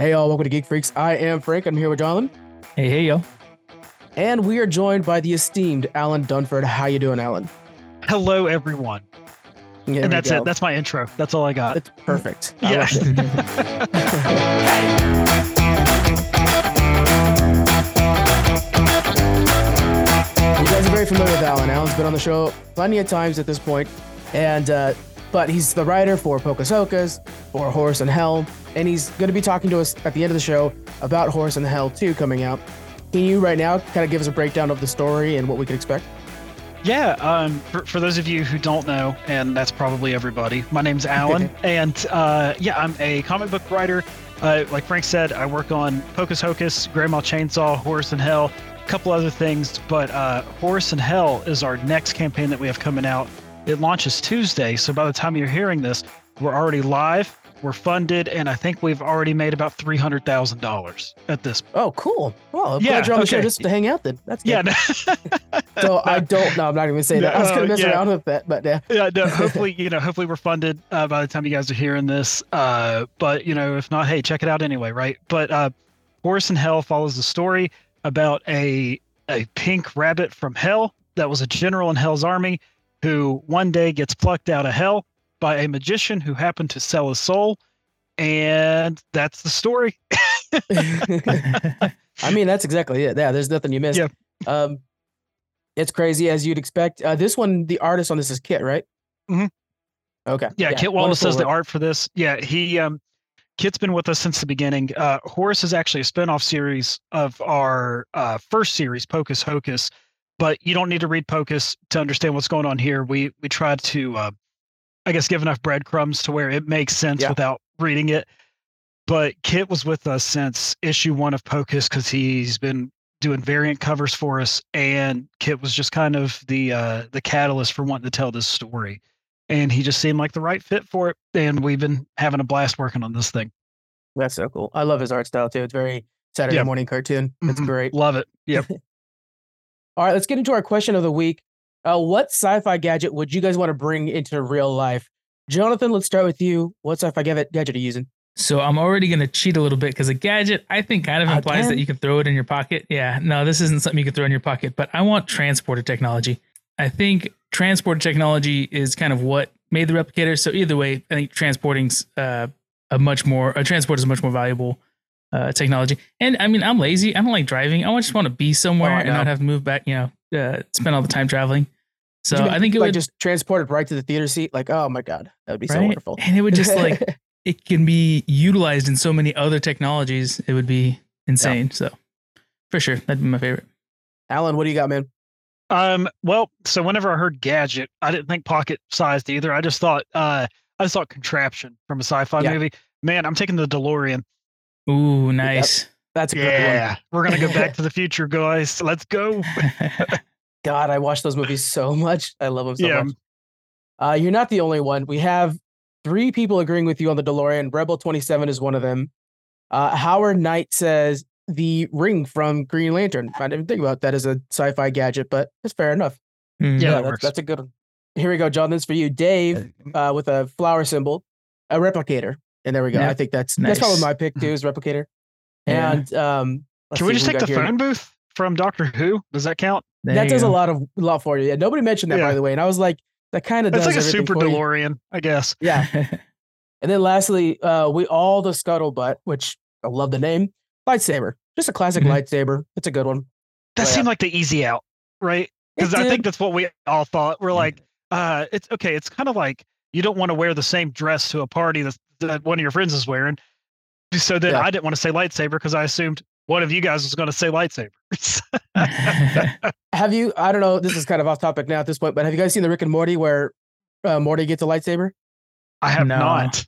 Hey, y'all, welcome to Geek Freaks. I am Frank. I'm here with Jonathan, Hey, hey, yo. and we are joined by the esteemed Allen Dunford. How you doing, Allen? Hello, everyone. There and that's go. it. That's my intro. That's all I got. It's perfect. I yeah. You guys are very familiar with Allen. Allen's been on the show plenty of times at this point, and uh, but he's the writer for Pocus Hocus, for Horus in Hell, and he's going to be talking to us at the end of the show about Horus in Hell 2 coming out. Can you right now kind of give us a breakdown of the story and what we can expect? yeah. Um, for, for those of you who don't know, and that's probably everybody, my name's Allen, and uh, yeah, I'm a comic book writer. Uh, like Frank said, I work on Pocus Hocus, Grandma Chainsaw, Horus in Hell, a couple other things. But uh, Horus in Hell is our next campaign that we have coming out. It launches Tuesday, so by the time you're hearing this, we're already live. We're funded, and I think we've already made about three hundred thousand dollars at this. Oh, cool. Well, I'm Yeah, glad you're on the show just to hang out then. That's good. Yeah. no- So I don't know. I'm not even gonna say that. I was gonna mess yeah. around with that, but yeah. yeah, no, hopefully, you know, hopefully we're funded uh, by the time you guys are hearing this. Uh, but you know, if not, hey, check it out anyway, right? But uh, Horus in Hell follows the story about a a pink rabbit from hell that was a general in Hell's army who one day gets plucked out of hell by a magician who happened to sell his soul, and that's the story. I mean, that's exactly it. Yeah, there's nothing you missed. Yeah. Um, it's crazy as you'd expect. Uh, this one, the artist on this is Kit, right? Mhm. Okay. Yeah, Kit Wallace does the art for this. Yeah, he um Kit's been with us since the beginning. Uh Horus is actually a spin-off series of our uh first series, Pocus Hocus, but you don't need to read Pocus to understand what's going on here. We we tried to uh I guess give enough breadcrumbs to where it makes sense Yeah. without reading it. But Kit was with us since issue one of Pocus because he's been doing variant covers for us, and Kit was just kind of the uh the catalyst for wanting to tell this story and he just seemed like the right fit for it. And we've been having a blast working on this thing. That's so cool. I love his art style too. It's very Saturday Yeah. morning cartoon. It's Mhm. great. Love it. Yep. All right, let's get into our question of the week. Uh, what sci-fi gadget would you guys want to bring into real life? Jonathan, let's start with you. What sci-fi gadget gadget are you using? So I'm already going to cheat a little bit because a gadget, I think, kind of implies Again? that you can throw it in your pocket. Yeah, no, this isn't something you can throw in your pocket, but I want transporter technology. I think transporter technology is kind of what made the replicator. So either way, I think transporting's uh, a much more a transport is a much more valuable uh, technology. And I mean, I'm lazy. I don't like driving. I just want to be somewhere Oh, and not have to move back. You know, uh, spend all the time traveling. So Would you I think it like would just transport it right to the theater seat. Like, oh my god, that would be so wonderful. and it would just like it can be utilized in so many other technologies. It would be insane. So for sure, that'd be my favorite. Allen, what do you got, man? Um, well, so whenever I heard gadget, I didn't think pocket sized either. I just thought uh I just thought contraption from a sci-fi Yeah. movie. Man, I'm taking the DeLorean. Ooh, nice. That's a good one. Yeah. We're gonna go back to the future, guys. Let's go. God, I watch those movies so much. I love them so Yeah. much. Uh, you're not the only one. We have three people agreeing with you on the DeLorean. Rebel 27 is one of them. Uh, Howard Knight says the ring from Green Lantern. I didn't think about that as a sci-fi gadget, but it's fair enough. Mm. Yeah, that that's, that's a good one. Here we go, John. This is for you, Dave, uh, with a flower symbol, a replicator, and there we go. Yeah. I think that's that's probably my pick too, is replicator. Yeah. And um, Can we just who take the here. phone booth from Doctor Who? Does that count? There that you does a lot of lot for you. Yeah, nobody mentioned that by the way, and I was like, that kind of It's does like a super for you. DeLorean, I guess. Yeah, and then lastly, uh, we all the scuttlebutt, which I love the name, lightsaber, just a classic Mhm. lightsaber. It's a good one. That Oh, yeah. seemed like the easy out, right? Because I think that's what we all thought. We're like, uh, it's okay. It's kind of like you don't want to wear the same dress to a party that, that one of your friends is wearing. So then Yeah. I didn't want to say lightsaber because I assumed one of you guys was going to say lightsaber. Have you? I don't know. This is kind of off topic now at this point, but have you guys seen the Rick and Morty where uh, Morty gets a lightsaber? I have No. not.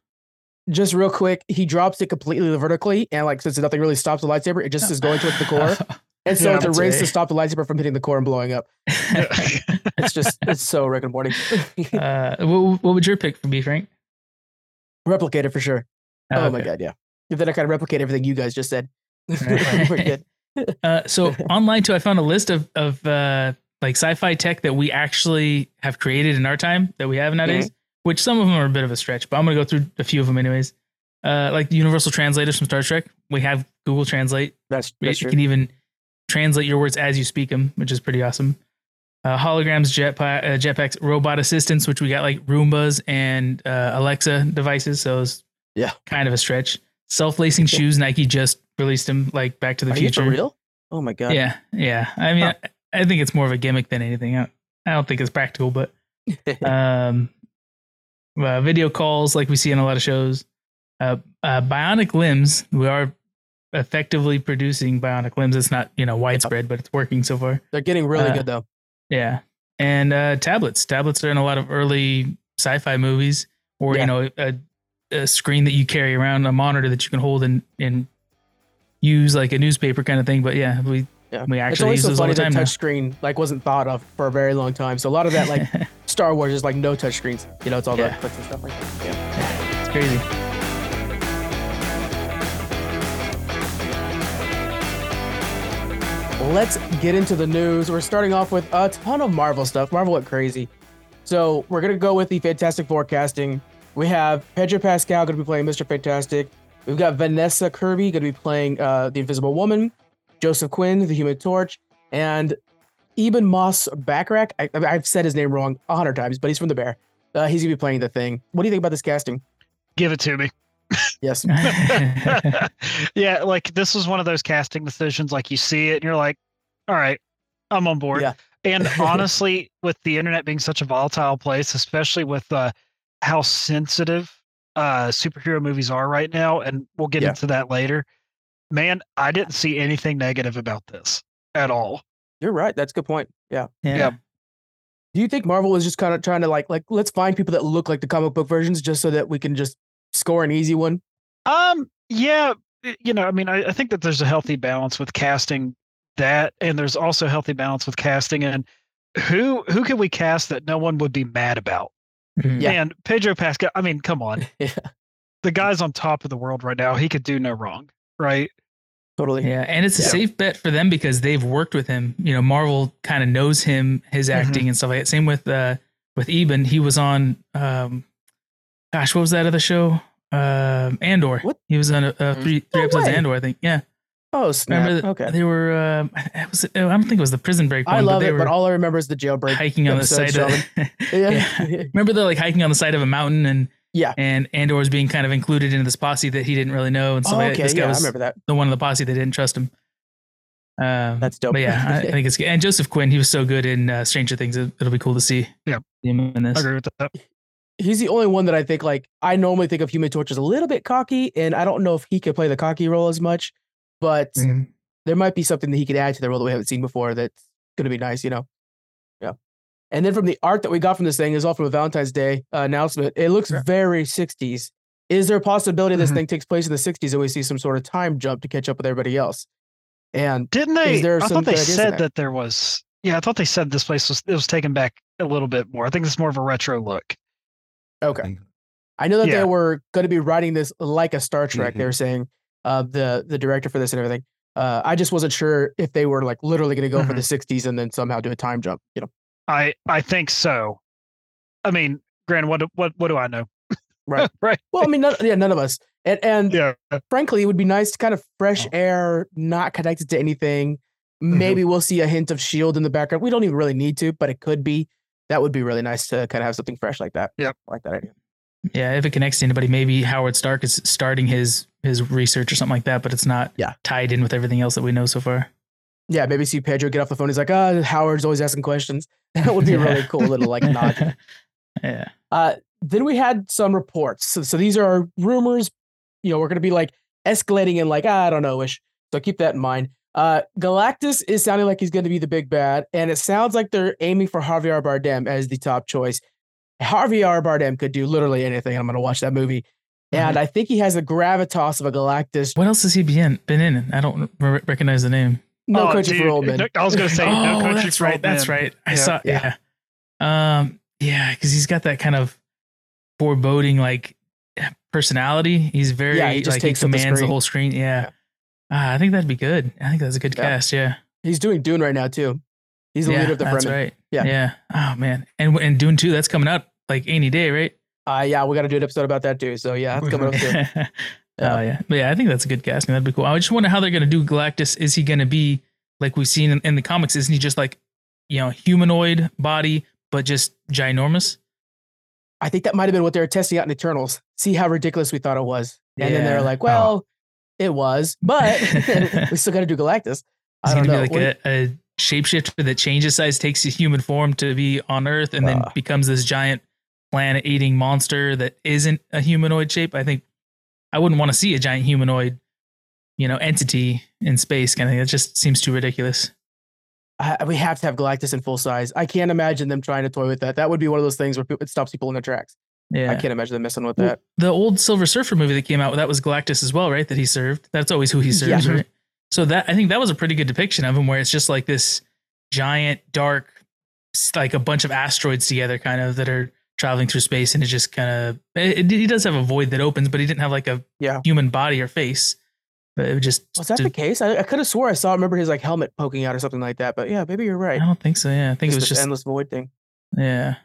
Just real quick, he drops it completely vertically, and like since nothing really stops the lightsaber, it just is going towards the core, and so Yeah, it's a that's race to stop the lightsaber from hitting the core and blowing up. It's just it's so Rick and Morty. uh, what, what would your pick be, Frank? Replicator for sure. Oh, my Okay. god, yeah. Then I kind of replicate everything you guys just said. Right. Good. Uh, so online too, I found a list of of uh, like sci-fi tech that we actually have created in our time that we have nowadays. Which some of them are a bit of a stretch, but I'm gonna go through a few of them anyways. Uh, like the universal translators from Star Trek, we have Google Translate. That's that's true. can even translate your words as you speak them, which is pretty awesome. Uh, holograms, jetpack, uh, jetpacks, robot assistants, which we got like Roombas and uh, Alexa devices. So it's Yeah. kind of a stretch. Self-lacing shoes, Nike just released them like Back to the Are Future. real? Oh my god. Yeah, yeah. I mean, Huh. I, I think it's more of a gimmick than anything. I, I don't think it's practical, but um, uh, video calls like we see in a lot of shows. Uh, uh, bionic limbs. We are effectively producing bionic limbs. It's not you know widespread, but it's working so far. They're getting really Uh, good though. Yeah, and uh, tablets. Tablets are in a lot of early sci-fi movies, or Yeah. you know, a, a screen that you carry around, a monitor that you can hold and and use like a newspaper kind of thing. But yeah, we Yeah. we actually always use so those all the time now. touch screen like wasn't thought of for a very long time. So a lot of that like Star Wars is like no touch screens. You know, it's all Yeah. the clicks and stuff like that. Yeah. it's crazy. Let's get into the news. We're starting off with a ton of Marvel stuff. Marvel went crazy. So we're gonna go with the Fantastic Four casting. We have Pedro Pascal gonna be playing Mr. Fantastic. We've got Vanessa Kirby gonna be playing uh, the Invisible Woman. Joseph Quinn, the Human Torch, and Ebon Moss-Bachrach. I, I've said his name wrong a hundred times, but he's from the Bear. Uh, he's gonna be playing the Thing. What do you think about this casting? Give it to me. Yes. yeah, like this was one of those casting decisions. Like you see it and you're like, all right, I'm on board. Yeah. And honestly, with the internet being such a volatile place, especially with uh, how sensitive uh, superhero movies are right now, and we'll get Yeah. into that later. Man, I didn't see anything negative about this at all. You're right. That's a good point. Yeah. yeah. Yeah. Do you think Marvel was just kind of trying to like like let's find people that look like the comic book versions just so that we can just score an easy one? Um, yeah, you know, I mean, I, I think that there's a healthy balance with casting that, and there's also healthy balance with casting and who who can we cast that no one would be mad about? Mhm. Yeah. And Pedro Pascal, I mean, come on, yeah. the guy's on top of the world right now. He could do no wrong, right? Totally. Yeah, and it's a Yeah. safe bet for them because they've worked with him. You know, Marvel kind of knows him, his Mm-hmm. acting and stuff like that. Same with uh with Ebon. He was on um gosh, what was that other show? Um Andor. What? He was on uh, uh, three three No episodes way. of Andor, I think. Yeah. Oh snap. Remember that okay. they were um it was I don't think it was the prison break one, I love but they it, were but all I remember is the jailbreak. hiking on the side of yeah. yeah. Remember they're like hiking on the side of a mountain and Yeah. and Andor was being kind of included into this posse that he didn't really know and stuff oh, okay. This guy Yeah, I was remember that. the one of the posse that didn't trust him. Um, That's dope. But yeah, I, I think it's good. And Joseph Quinn, he was so good in uh, Stranger Things. It, will be cool to see. Yeah. him in I this. agree with that. He's the only one that I think like I normally think of Human Torch as a little bit cocky, and I don't know if he could play the cocky role as much, but Mhm. there might be something that he could add to the role that we haven't seen before that's going to be nice, you know? Yeah. And then from the art that we got from this thing is all from a Valentine's Day uh, announcement. It looks Yeah. very 60s. Is there a possibility this Mhm. thing takes place in the 60s and we see some sort of time jump to catch up with everybody else? And Didn't they? there I thought they good ideas in said that? there was. Yeah, I thought they said this place was it was taken back a little bit more. I think it's more of a retro look. okay. I know that Yeah. they were going to be writing this like a Star Trek. They Mhm. were saying uh, the the director for this and everything. Uh, I just wasn't sure if they were like literally going to go for Mhm. the 60s and then somehow do a time jump. You know, I I think so. I mean, Grant, what do- what what do I know? Right. right. well, I mean, none, yeah, none of us. And and Yeah. frankly, it would be nice to kind of fresh Oh. air, not connected to anything. Mm-hmm. Maybe we'll see a hint of Shield in the background. We don't even really need to, but it could be. That would be really nice to kind of have something fresh like that. Yep. I like that idea. Yeah, if it connects to anybody, maybe Howard Stark is starting his his research or something like that, but it's not Yeah. tied in with everything else that we know so far. Yeah, maybe see Pedro get off the phone. He's like, "Ah, Howard's always asking questions." That would be a really cool little like nod. yeah. Uh, then we had some reports. So, so these are rumors. You know, we're going to be like escalating in like, ah, I don't know ish. So keep that in mind. Uh, Galactus is sounding like he's going to be the big bad, and it sounds like they're aiming for Javier Bardem as the top choice. Javier Bardem could do literally anything. I'm going to watch that movie, and I think he has the gravitas of a Galactus. What else has he been been in? I don't re- recognize the name. No Oh, country dude, for old men. no- I was gonna say no oh, country that's for right. Old That's Men. right. I Yeah. saw. Yeah. Yeah. Um. Yeah, because he's got that kind of foreboding like personality. He's very Yeah, he just like takes up the commands the screen. whole screen. Yeah. Ah, I think that'd be good. I think that's a good Yeah. cast. Yeah. He's doing Dune right now too. He's the yeah, leader of the that's Fremen. right. Yeah. Yeah. Oh man. And and Dune two, that's coming out like any day, right? Uh, yeah, we got to do an episode about that too. So yeah, that's coming up soon. Oh yeah, but yeah. I think that's a good casting. That'd be cool. I just wonder how they're gonna do Galactus. Is he gonna be like we've seen in, in the comics? Isn't he just like you know humanoid body, but just ginormous? I think that might have been what they were testing out in Eternals. See how ridiculous we thought it was, and then they're like, "Well, it was, but we still got to do Galactus." I Is he don't gonna know. be like a, a shapeshifter that changes size, takes a human form to be on Earth, and then Uh. becomes this giant planet-eating monster that isn't a humanoid shape? I think I wouldn't want to see a giant humanoid, you know, entity in space. Kind of thing. It just seems too ridiculous. I, we have to have Galactus in full size. I can't imagine them trying to toy with that. That would be one of those things where people, it stops people in their tracks. Yeah. I can't imagine them messing with that. the old Silver Surfer movie that came out, that was Galactus as well, right? That he served. That's always who he serves, Yeah. right? So that I think that was a pretty good depiction of him, where it's just like this giant, dark, like a bunch of asteroids together, kind of that are traveling through space, and it just kind of it, it- he does have a void that opens, but he didn't have like a Yeah. human body or face. But it would just Was that the case? I, I could have swore I saw. Remember his like helmet poking out or something like that. But yeah, maybe you're right. I don't think so. Yeah, I think Just it was just endless void thing. yeah.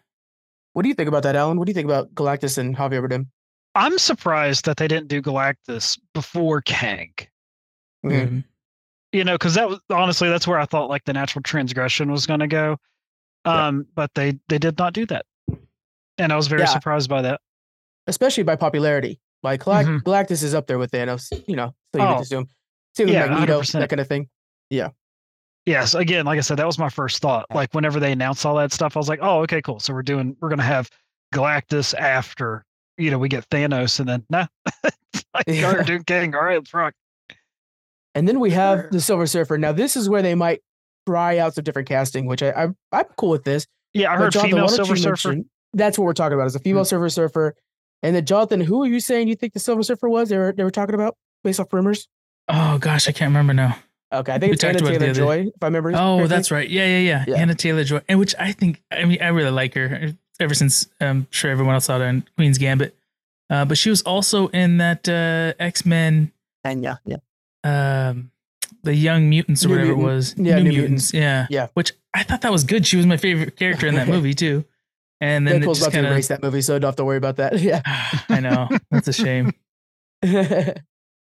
What do you think about that, Allen? What do you think about Galactus and Javier Bardem? I'm surprised that they didn't do Galactus before Kang. Mhm. Mhm. You know, because that was honestly that's where I thought like the natural transgression was going to go. Yeah. Um, but they they did not do that, and I was very Yeah. surprised by that. Especially by popularity. Like Galact- Mhm. Galactus is up there with Thanos. You know, so you Oh. assume. Same Yeah, Magneto, 100%. that kind of thing. Yeah. Yes, again, like I said, that was my first thought. Like whenever they announced all that stuff, I was like, oh, okay, cool. So we're doing we're gonna have Galactus after you know we get Thanos, and then nah, like Yeah. doing Kang. All right, let's rock. And then we have the Silver Surfer. Now this is where they might try out some different casting, which I, I I'm cool with this. Yeah, I But heard Jonathan, female Silver Surfer. mention- That's what we're talking about. Is a female Silver Surfer. And then Jonathan, who are you saying you think the Silver Surfer was? They were they were talking about based off rumors. Oh gosh, I can't remember now. Okay, I think We it's Anya about it the Taylor Joy, if I remember. Oh, correctly. that's right. Yeah, yeah, yeah. Yeah. Anya Taylor Joy, and which I think, I mean, I really like her ever since I'm sure everyone else saw her in Queen's Gambit. Uh, but she was also in that uh, X Men, And yeah, yeah. um, the Young Mutants or New whatever Mutant. it was. Yeah, New, New Mutants. Yeah, Yeah. Which I thought that was good. She was my favorite character in that movie too. And then Deadpool's about to kind erase that movie, so don't have to worry about that. Yeah. I know that's a shame.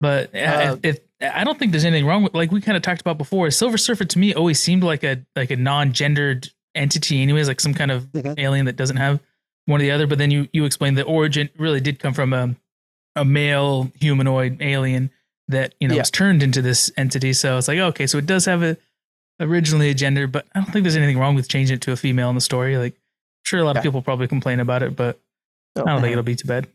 But uh, Uh, if, if I don't think there's anything wrong with like we kind of talked about before. Silver Surfer to me always seemed like a like a non-gendered entity, anyways, like some kind of Mhm. alien that doesn't have one or the other. But then you you explained the origin really did come from a a male humanoid alien that you know Yeah. was turned into this entity. So it's like okay, so it does have a originally a gender, but I don't think there's anything wrong with changing it to a female in the story. Like, sure, a lot Yeah. of people probably complain about it, but So, I don't think it'll be too bad.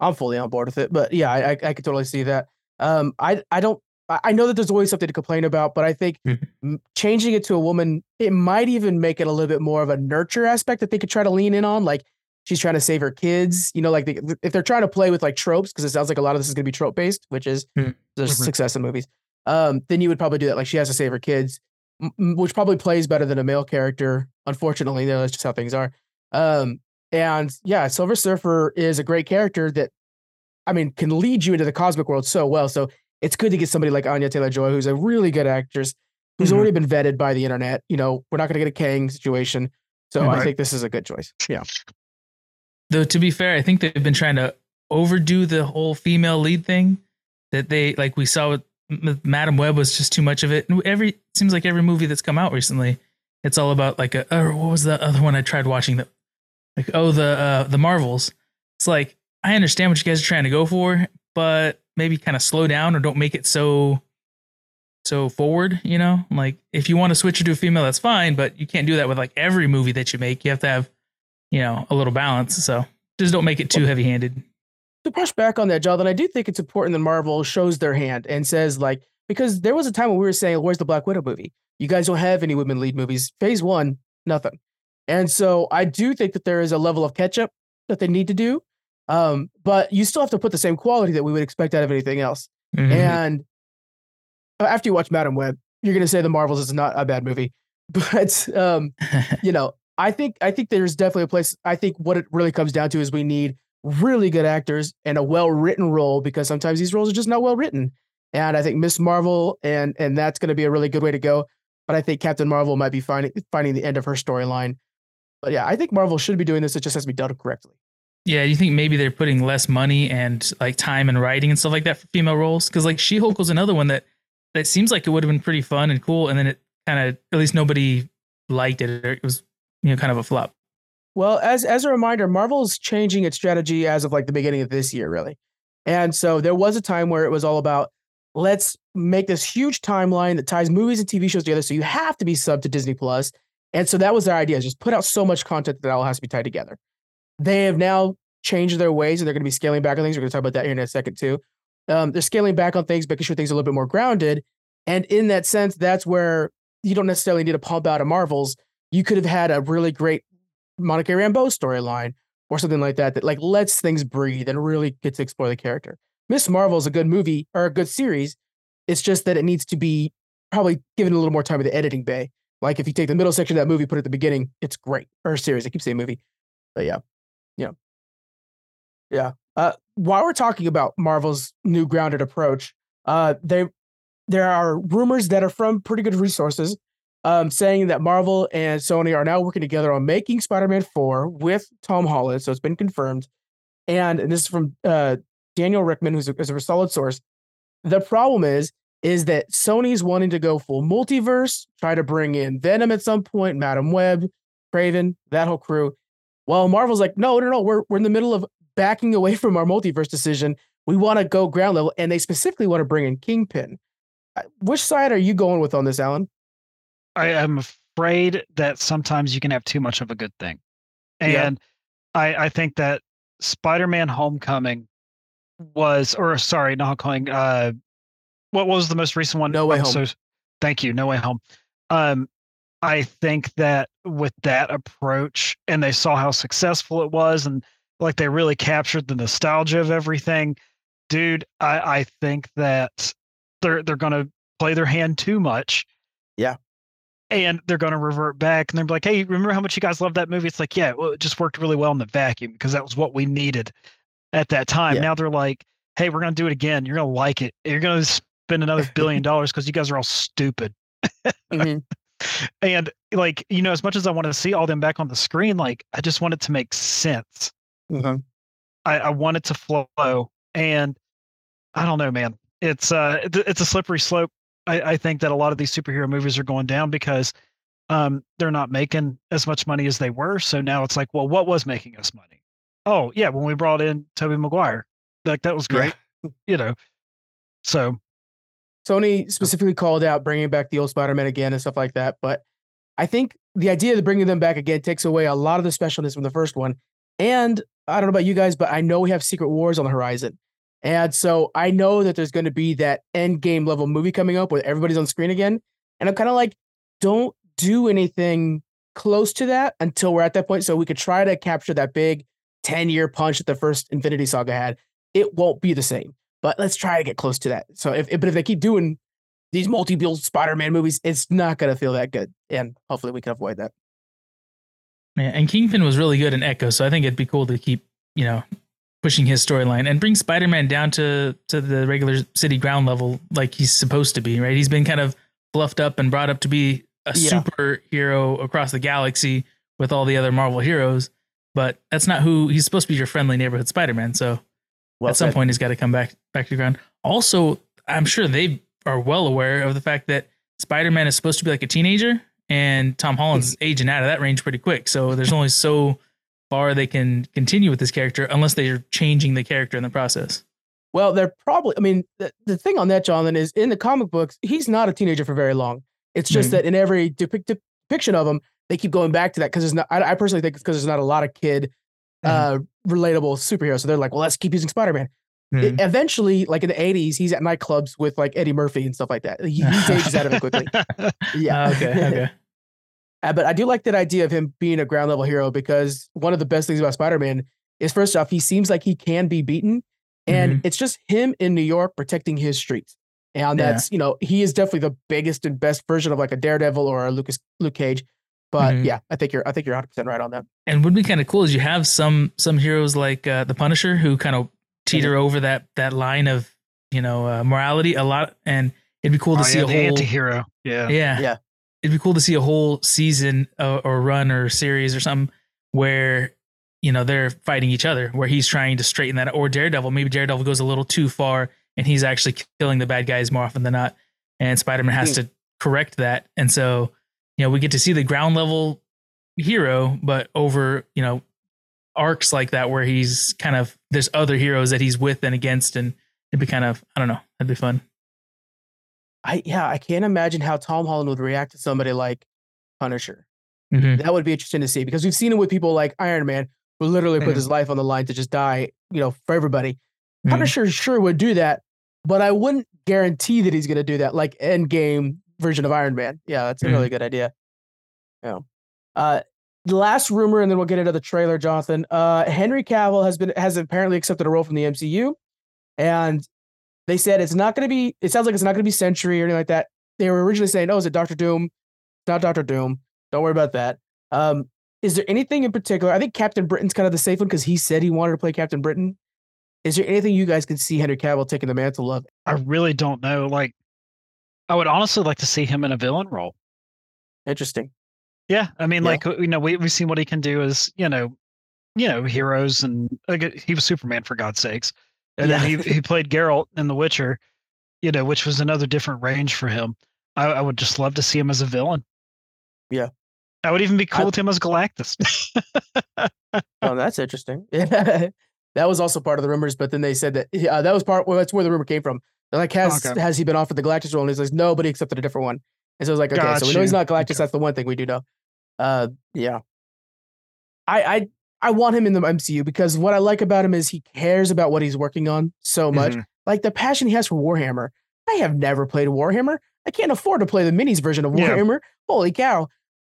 I'm fully on board with it. But yeah, I I, I could totally see that. Um, I I don't. I know that there's always something to complain about, but I think Mhm. changing it to a woman, it might even make it a little bit more of a nurture aspect that they could try to lean in on. Like she's trying to save her kids. You know, like they, if they're trying to play with like tropes, because it sounds like a lot of this is going to be trope based, which is Mhm. the Mhm. success in movies. Um, then you would probably do that. Like she has to save her kids, m- which probably plays better than a male character. Unfortunately, know, that's just how things are. Um, and yeah, Silver Surfer is a great character that, I mean, can lead you into the cosmic world so well. So it's good to get somebody like Anya Taylor Joy, who's a really good actress, who's Mhm. already been vetted by the internet. You know, we're not going to get a Kang situation. So I think this is a good choice. Yeah. Though to be fair, I think they've been trying to overdo the whole female lead thing. That they like we saw with Madame Web was just too much of it. And every seems like every movie that's come out recently, it's all about like a or what was the other one I tried watching that like oh the uh the Marvels. It's like I understand what you guys are trying to go for, but maybe kind of slow down or don't make it so so forward, you know? Like if you want to switch it to a female, that's fine, but you can't do that with like every movie that you make. You have to have you know, a little balance. So just don't make it too heavy handed. To push back on that, Jonathan, I do think it's important that Marvel shows their hand and says like because there was a time when we were saying, "Where's the Black Widow movie? You guys don't have any women lead movies. Phase one, nothing." And so I do think that there is a level of catch up that they need to do, um, but you still have to put the same quality that we would expect out of anything else. Mhm. And uh, after you watch Madame Web, you're gonna say The Marvels is not a bad movie, but um, you know, I think I think there's definitely a place. I think what it really comes down to is we need really good actors and a well written role because sometimes these roles are just not well written. And I think Miss Marvel and and that's going to be a really good way to go. But I think Captain Marvel might be finding finding the end of her storyline. But yeah, I think Marvel should be doing this. It just has to be done correctly. Yeah, you think maybe they're putting less money and like time and writing and stuff like that for female roles? Because like She Hulk was another one that that seems like it would have been pretty fun and cool, and then it kind of at least nobody liked it. It was you know kind of a flop. Well, as as a reminder, Marvel's changing its strategy as of like the beginning of this year, really. And so there was a time where it was all about let's make this huge timeline that ties movies and TV shows together. So you have to be sub to Disney Plus. And so that was their idea: just put out so much content that all has to be tied together. They have now changed their ways, and they're going to be scaling back on things. We're going to talk about that here in a second too. Um, they're scaling back on things, making sure things are a little bit more grounded. And in that sense, that's where you don't necessarily need to pump out of Marvels. You could have had a really great Monica Rambeau storyline or something like that that like lets things breathe and really gets to explore the character. Miss Marvel is a good movie or a good series. It's just that it needs to be probably given a little more time in the editing bay. Like if you take the middle section of that movie, put it at the beginning, it's great. Or series. I keep saying movie. But yeah. Yeah. Yeah. Uh, while we're talking about Marvel's new grounded approach, uh, they there are rumors that are from pretty good resources um, saying that Marvel and Sony are now working together on making Spider-Man 4 with Tom Holland. So it's been confirmed. And, and this is from uh, Daniel Richtman, who's a, a solid source. The problem is, is that Sony's wanting to go full multiverse, try to bring in Venom at some point, Madame Web, Kraven, that whole crew. Well, Marvel's like, no, no, no, we're, we're in the middle of backing away from our multiverse decision. We want to go ground level, and they specifically want to bring in Kingpin. Uh, which side are you going with on this, Allen? I am afraid that sometimes you can have too much of a good thing. And yeah. I, I think that Spider-Man Homecoming was or sorry, not Homecoming, uh what was the most recent one? No Way Home. So, thank you, No Way Home. Um I think that with that approach and they saw how successful it was and like they really captured the nostalgia of everything, dude, I, I think that they're they're gonna play their hand too much. Yeah and they're going to revert back and they're like, "Hey, remember how much you guys loved that movie?" It's like, "Yeah, well, it just worked really well in the vacuum because that was what we needed at that time." Yeah. Now they're like, "Hey, we're going to do it again. You're going to like it. You're going to spend another billion dollars because you guys are all stupid." mm-hmm. And like, you know, as much as I want to see all them back on the screen, like, I just want it to make sense. Mm-hmm. I, I want it to flow, and I don't know, man. It's uh, it's a slippery slope I, I think that a lot of these superhero movies are going down because um, they're not making as much money as they were. So now it's like, well, what was making us money? Oh, yeah, when we brought in Tobey Maguire, like that was great, yeah. you know. So Sony specifically called out bringing back the old Spider-Man again and stuff like that. But I think the idea of bringing them back again takes away a lot of the specialness from the first one. And I don't know about you guys, but I know we have Secret Wars on the horizon. And so I know that there's going to be that end game level movie coming up where everybody's on screen again. And I'm kind of like, don't do anything close to that until we're at that point. So we could try to capture that big 10 year punch that the first Infinity Saga had. It won't be the same, but let's try to get close to that. So if, but if they keep doing these multi-bill Spider-Man movies, it's not going to feel that good. And hopefully we can avoid that. Yeah, and Kingpin was really good in Echo, so I think it'd be cool to keep, you know, pushing his storyline and bring Spider-Man down to to the regular city ground level like he's supposed to be, right? He's been kind of fluffed up and brought up to be a yeah. superhero across the galaxy with all the other Marvel heroes, but that's not who he's supposed to be your friendly neighborhood Spider-Man. So well at said. some point he's got to come back back to the ground. Also, I'm sure they are well aware of the fact that Spider-Man is supposed to be like a teenager and Tom Holland's aging out of that range pretty quick. So there's only so far they can continue with this character unless they're changing the character in the process. Well, they're probably. I mean, the, the thing on that, Jonathan, is in the comic books, he's not a teenager for very long. It's just mm-hmm. that in every depict, depiction of him, they keep going back to that because there's not. I, I, personally think it's because there's not a lot of kid, mm-hmm. uh, relatable superheroes. So they're like, well, let's keep using Spider Man. Mm-hmm. eventually, like in the '80s, he's at nightclubs with like Eddie Murphy and stuff like that. He, he ages out of it quickly. Yeah. Uh, okay. Okay. Uh, but I do like that idea of him being a ground level hero because one of the best things about Spider Man is first off, he seems like he can be beaten. And mm-hmm. it's just him in New York protecting his streets. And that's, yeah. you know, he is definitely the biggest and best version of like a Daredevil or a Lucas Luke Cage. But mm-hmm. yeah, I think you're I think you're 100 percent right on that. And would be kind of cool is you have some some heroes like uh, the Punisher who kind of teeter mm-hmm. over that that line of you know uh, morality a lot, and it'd be cool to oh, see yeah, a whole anti-hero. Yeah, yeah, yeah it'd be cool to see a whole season uh, or run or series or something where you know they're fighting each other where he's trying to straighten that or daredevil. Maybe daredevil goes a little too far and he's actually killing the bad guys more often than not and spider-man has Hmm. to correct that. And so you know we get to see the ground level hero but over you know arcs like that where he's kind of there's other heroes that he's with and against and it'd be kind of i don't know that'd be fun I yeah, I can't imagine how Tom Holland would react to somebody like Punisher. Mhm. That would be interesting to see because we've seen it with people like Iron Man, who literally put Mhm. his life on the line to just die, you know, for everybody. Mhm. Punisher sure would do that, but I wouldn't guarantee that he's going to do that like Endgame version of Iron Man. Yeah, that's a really good idea. Yeah. Uh, the last rumor, and then we'll get into the trailer, Jonathan. Uh, Henry Cavill has been has apparently accepted a role from the MCU, and they said it's not going to be. It sounds like it's not going to be Sentry or anything like that. They were originally saying, "Oh, is it Doctor Doom?" Not Doctor Doom. Don't worry about that. Um, is there anything in particular? I think Captain Britain's kind of the safe one because he said he wanted to play Captain Britain. Is there anything you guys can see Henry Cavill taking the mantle of? I really don't know. Like, I would honestly like to see him in a villain role. Interesting. Yeah, I mean, Yeah. like you know, we we've seen what he can do as you know, you know, heroes, and like, he was Superman for God's sakes, and then he he played Geralt in The Witcher, you know, which was another different range for him. I, I would just love to see him as a villain. Yeah. I would even be cool I- with him as Galactus. Oh, that's interesting. Yeah, that was also part of the rumors, but then they said that uh, that was part. Well, that's where the rumor came from. They're like, has Okay. has he been offered the Galactus role? And he's like, no, but he accepted a different one. And so I was like, okay, so we know he's not Galactus. Okay. That's the one thing we do know. Uh, yeah. I I I want him in the MCU because what I like about him is he cares about what he's working on so much. Mhm. Like the passion he has for Warhammer. I have never played Warhammer. I can't afford to play the minis version of Yeah. Warhammer. Holy cow!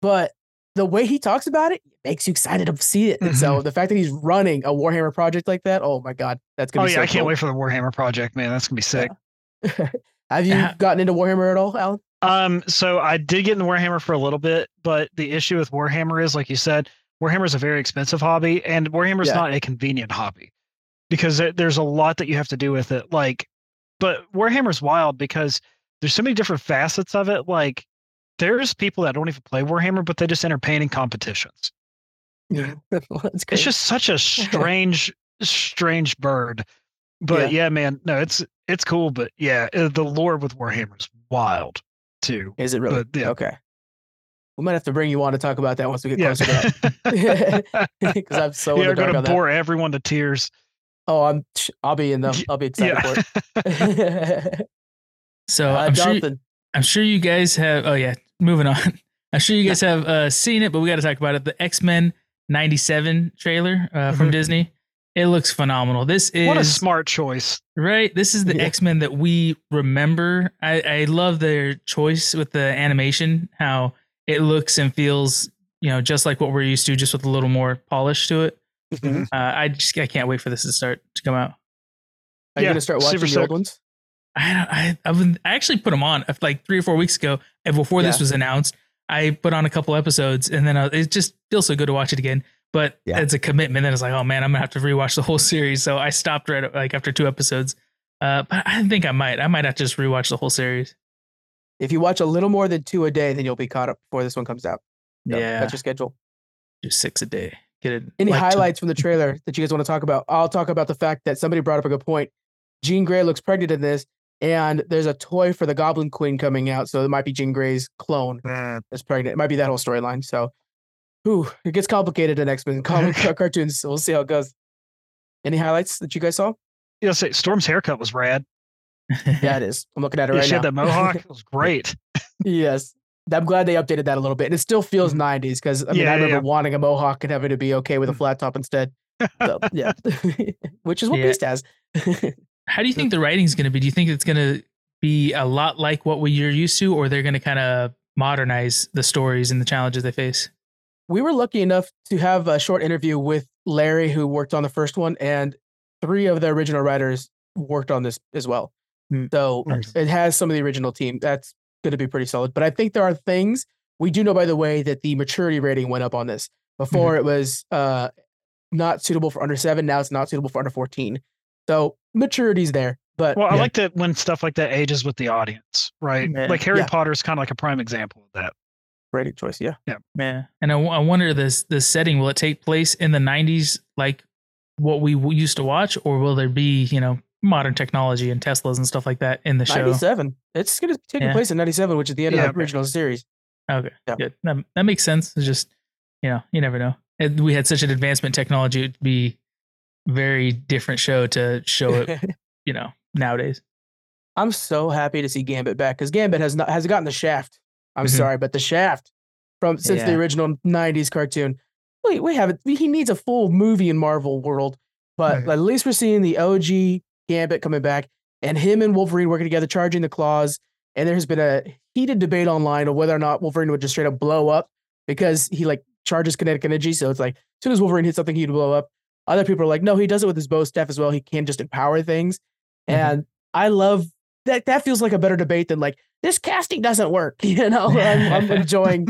But the way he talks about it makes you excited to see it. And so the fact that he's running a Warhammer project like that, oh my god, that's Mm-hmm. Oh gonna be yeah, so I can't cool. wait for the Warhammer project, man. That's gonna be sick. Have you Yeah. gotten into Warhammer at all, Allen? Um, so I did get into Warhammer for a little bit, but the issue with Warhammer is, like you said, Warhammer is a very expensive hobby, and Warhammer is Yeah. not a convenient hobby because there's a lot that you have to do with it. Like, but Warhammer's wild because there's so many different facets of it. Like, there's people that don't even play Warhammer, but they just entertain in competitions. Yeah, that's great. It's just such a strange, strange bird. But yeah. man, no, it's it's cool. But yeah, uh, the lore with Warhammer is wild too. is it really but, yeah. okay? We might have to bring you on to talk about that once we get Yeah. closer to that because I'm so in You're the gonna on that. bore everyone to tears. Oh, I'm. I'll be in them. I'll be excited for it. so uh, I'm sure Jonathan, I'm sure you guys have. Oh yeah, moving on. I'm sure you guys have uh, seen it, but we got to talk about it. The X Men '97 trailer uh, from Mhm. Disney. It looks phenomenal. This is What a smart choice. right. This is the Yeah. X Men that we remember. I, I love their choice with the animation. How it looks and feels, you know, just like what we're used to, just with a little more polish to it. Mhm. Uh, I just I can't wait for this to start to come out. are you gonna start watching super the old ones? I don't- I I've been, I actually put them on like three or four weeks ago, and before this was announced, I put on a couple episodes, and then uh, it just feels so good to watch it again. But Yeah. it's a commitment. Then it's like, oh man, I'm gonna have to rewatch the whole series. So I stopped right like after two episodes. Uh, but I think I might. I might have to just rewatch the whole series. If you watch a little more than two a day, then you'll be caught up before this one comes out. So yeah, that's your schedule. just six a day. Get it. Any like to- highlights from the trailer that you guys want to talk about? I'll talk about the fact that somebody brought up a good point. Jean Grey looks pregnant in this, and there's a toy for the Goblin Queen coming out, so it might be Jean Grey's clone mm. that's pregnant. It might be that whole storyline. So, whew, it gets complicated in X Men comic cartoons. So we'll see how it goes. Any highlights that you guys saw? You know, say Storm's haircut was rad. Yeah, it is. I'm looking at it Yeah, right she now. had that mohawk. It was great. yes. I'm glad they updated that a little bit. And it still feels 90s because I mean, Mm-hmm. Yeah, I remember yeah. wanting a mohawk and having to be okay with a Mm. flat top instead. So, yeah. Which is what Yeah. Beast has. How do you think the writing's going to be? Do you think it's going to be a lot like what we you're used to, or they're going to kind of modernize the stories and the challenges they face? we were lucky enough to have a short interview with Larry, who worked on the first one, and three of the original writers worked on this as well. Hmm. So Nice. it has some of the original team. That's going to be pretty solid. But I think there are things we do know, by the way, that the maturity rating went up on this. Before it was uh, not suitable for under seven. Now it's not suitable for under 14. So maturity's there. But Well, I Yeah. like that when stuff like that ages with the audience, right? Yeah. Like Harry Yeah. Potter is kind of like a prime example of that. Rating choice. Yeah. Yeah, man. and I wonder this this setting will it take place in the '90s like what we used to watch, or will there be you know modern technology and Teslas and stuff like that in the show? 97. It's going to take Yeah. place in 97, which is the end Yeah. of the original series. Okay, Yeah. good. That, that makes sense. It's just you know you never know. If we had such an advancement technology, it'd be very different show to show it. you know nowadays. I'm so happy to see Gambit back because Gambit has not has gotten the shaft. I'm Mhm. sorry, but the shaft from since the original '90s cartoon. Wait, we haven't. He needs a full movie in Marvel world, but Right. at least we're seeing the OG Gambit coming back, and him and Wolverine working together, charging the claws. And there's been a heated debate online of whether or not Wolverine would just straight up blow up because he like charges kinetic energy. So it's like as soon as Wolverine hits something, he'd blow up. Other people are like, no, he does it with his bow staff as well. He can just empower things. Mhm. And I love that. That feels like a better debate than like this casting doesn't work. You know, I'm, I'm enjoying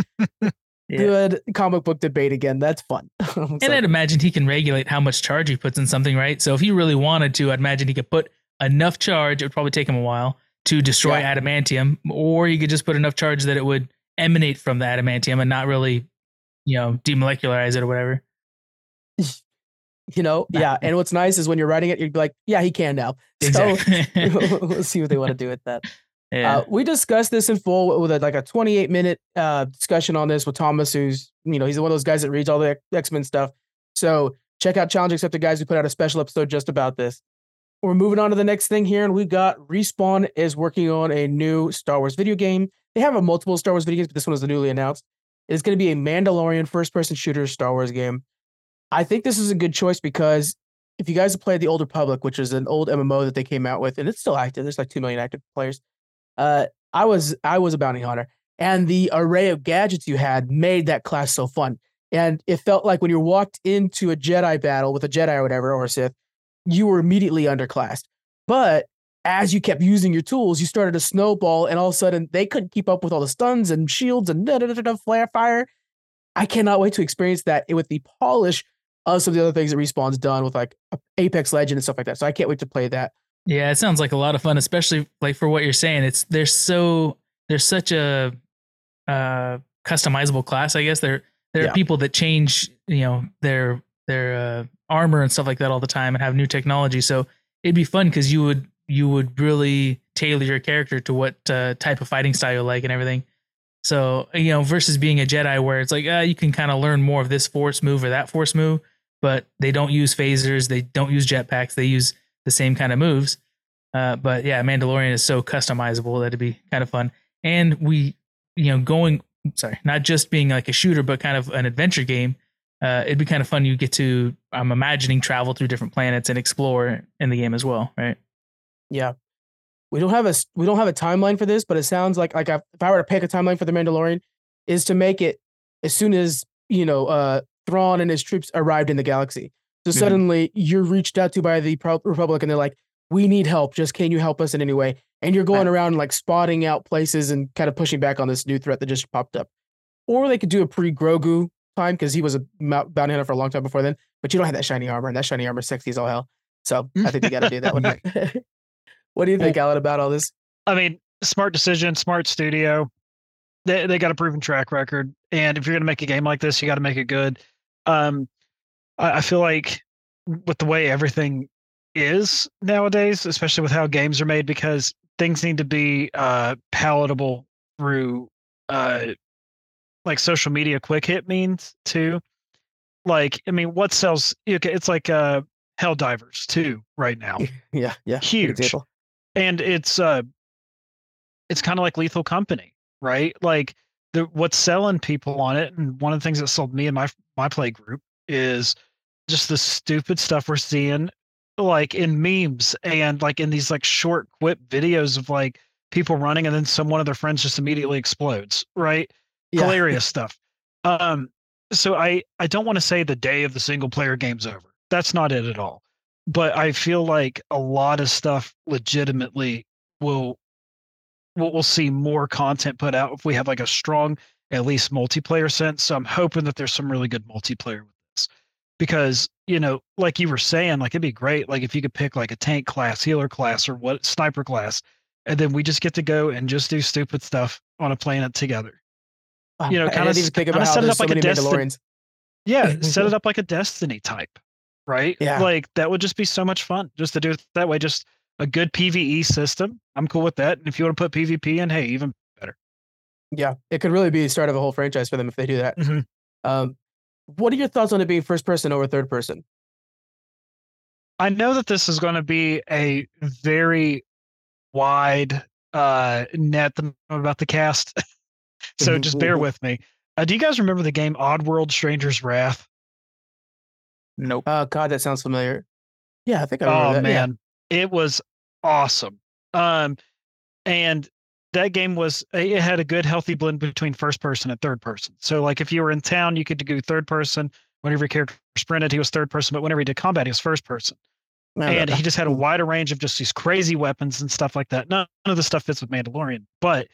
Yeah. good comic book debate again. That's fun. And I'd imagine he can regulate how much charge he puts in something, right? So if he really wanted to, I'd imagine he could put enough charge. It would probably take him a while to destroy Yeah. adamantium, or he could just put enough charge that it would emanate from the adamantium and not really, you know, demolecularize it or whatever. you know, yeah. And what's nice is when you're writing it, you'd be like, yeah, he can now. So we'll see what they want to do with that. Yeah. Uh, we discussed this in full with a, like a 28 minute uh, discussion on this with Thomas, who's you know he's one of those guys that reads all the X Men stuff. So check out Challenge Accepted, guys. We put out a special episode just about this. We're moving on to the next thing here, and we got Respawn is working on a new Star Wars video game. They have a multiple Star Wars video games, but this one was the newly announced. It's going to be a Mandalorian first person shooter Star Wars game. I think this is a good choice because if you guys have played the Old Republic, which is an old MMO that they came out with, and it's still active, there's like two million active players uh, I was I was a bounty hunter, and the array of gadgets you had made that class so fun. And it felt like when you walked into a Jedi battle with a Jedi or whatever or a Sith, you were immediately underclassed. But as you kept using your tools, you started to snowball, and all of a sudden they couldn't keep up with all the stuns and shields and da da da da flare fire. I cannot wait to experience that with the polish of some of the other things that Respawn's done with like Apex Legend and stuff like that. So I can't wait to play that. Yeah, it sounds like a lot of fun, especially like for what you're saying. It's they're so there's such a uh customizable class, I guess. There there Yeah. are people that change, you know, their their uh, armor and stuff like that all the time and have new technology. So it'd be fun because you would you would really tailor your character to what uh, type of fighting style you like and everything. So you know, versus being a Jedi where it's like uh, you can kind of learn more of this force move or that force move, but they don't use phasers, they don't use jetpacks, they use the same kind of moves. Uh, but yeah, Mandalorian is so customizable that'd be kind of fun. And we, you know, going sorry, not just being like a shooter, but kind of an adventure game. Uh, it'd be kind of fun. You get to, I'm imagining, travel through different planets and explore in the game as well, right? Yeah. We don't have a we don't have a timeline for this, but it sounds like like if I were to pick a timeline for the Mandalorian, is to make it as soon as you know uh Thrawn and his troops arrived in the galaxy. So Mhm. suddenly you're reached out to by the Pro- Republic, and they're like, "We need help. Just can you help us in any way?" And you're going around like spotting out places and kind of pushing back on this new threat that just popped up. Or they could do a pre Grogu time because he was a bounty hunter for a long time before then. But you don't have that shiny armor, and that shiny armor is sexy as all hell. So I think they got to do that one. what do you think, Allen, about all this? I mean, smart decision, smart studio. They they got a proven track record, and if you're gonna make a game like this, you got to make it good. Um, I, I feel like with the way everything is nowadays, especially with how games are made, because things need to be uh palatable through uh like social media quick hit means too. Like, I mean, what sells? It's like uh Helldivers 2 right now Yeah, yeah. Huge. and it's uh it's kind of like lethal company right like the what's selling people on it and one of the things that sold me and my my play group is just the stupid stuff we're seeing like in memes and like in these like short quip videos of like people running and then some one of their friends just immediately explodes right? Yeah. hilarious stuff. Um so i i don't want to say the day of the single player game's over. That's not it at all. But i feel like a lot of stuff legitimately will we'll, we'll see more content put out if we have like a strong at least multiplayer sense. So i'm hoping that there's some really good multiplayer because you know like you were saying like it'd be great like if you could pick like a tank class healer class or what sniper class and then we just get to go and just do stupid stuff on a planet together You know, didn't think about set it up so like a Destiny- Yeah, set it up like a Destiny type, right? Yeah. Like that would just be so much fun just to do it that way. Just a good PVE system. I'm cool with that. And if you want to put PvP in, hey, even better. Yeah, it could really be the start of a whole franchise for them if they do that. Mhm. Um, what are your thoughts on it being first person over third person? I know that this is going to be a very wide uh, net th- about the cast. so just bear mhm. with me. Uh, do you guys remember the game Oddworld Stranger's Wrath? Nope. Oh God, that sounds familiar. Yeah, I think I remember Oh that. yeah. man, it was awesome. Um, and that game was it had a good healthy blend between first person and third person. So like if you were in town, you could do third person. Whenever your character sprinted, he was third person, but whenever he did combat, he was first person. Yeah, and that- he just had a wider range of just these crazy weapons and stuff like that. None of the stuff fits with Mandalorian, but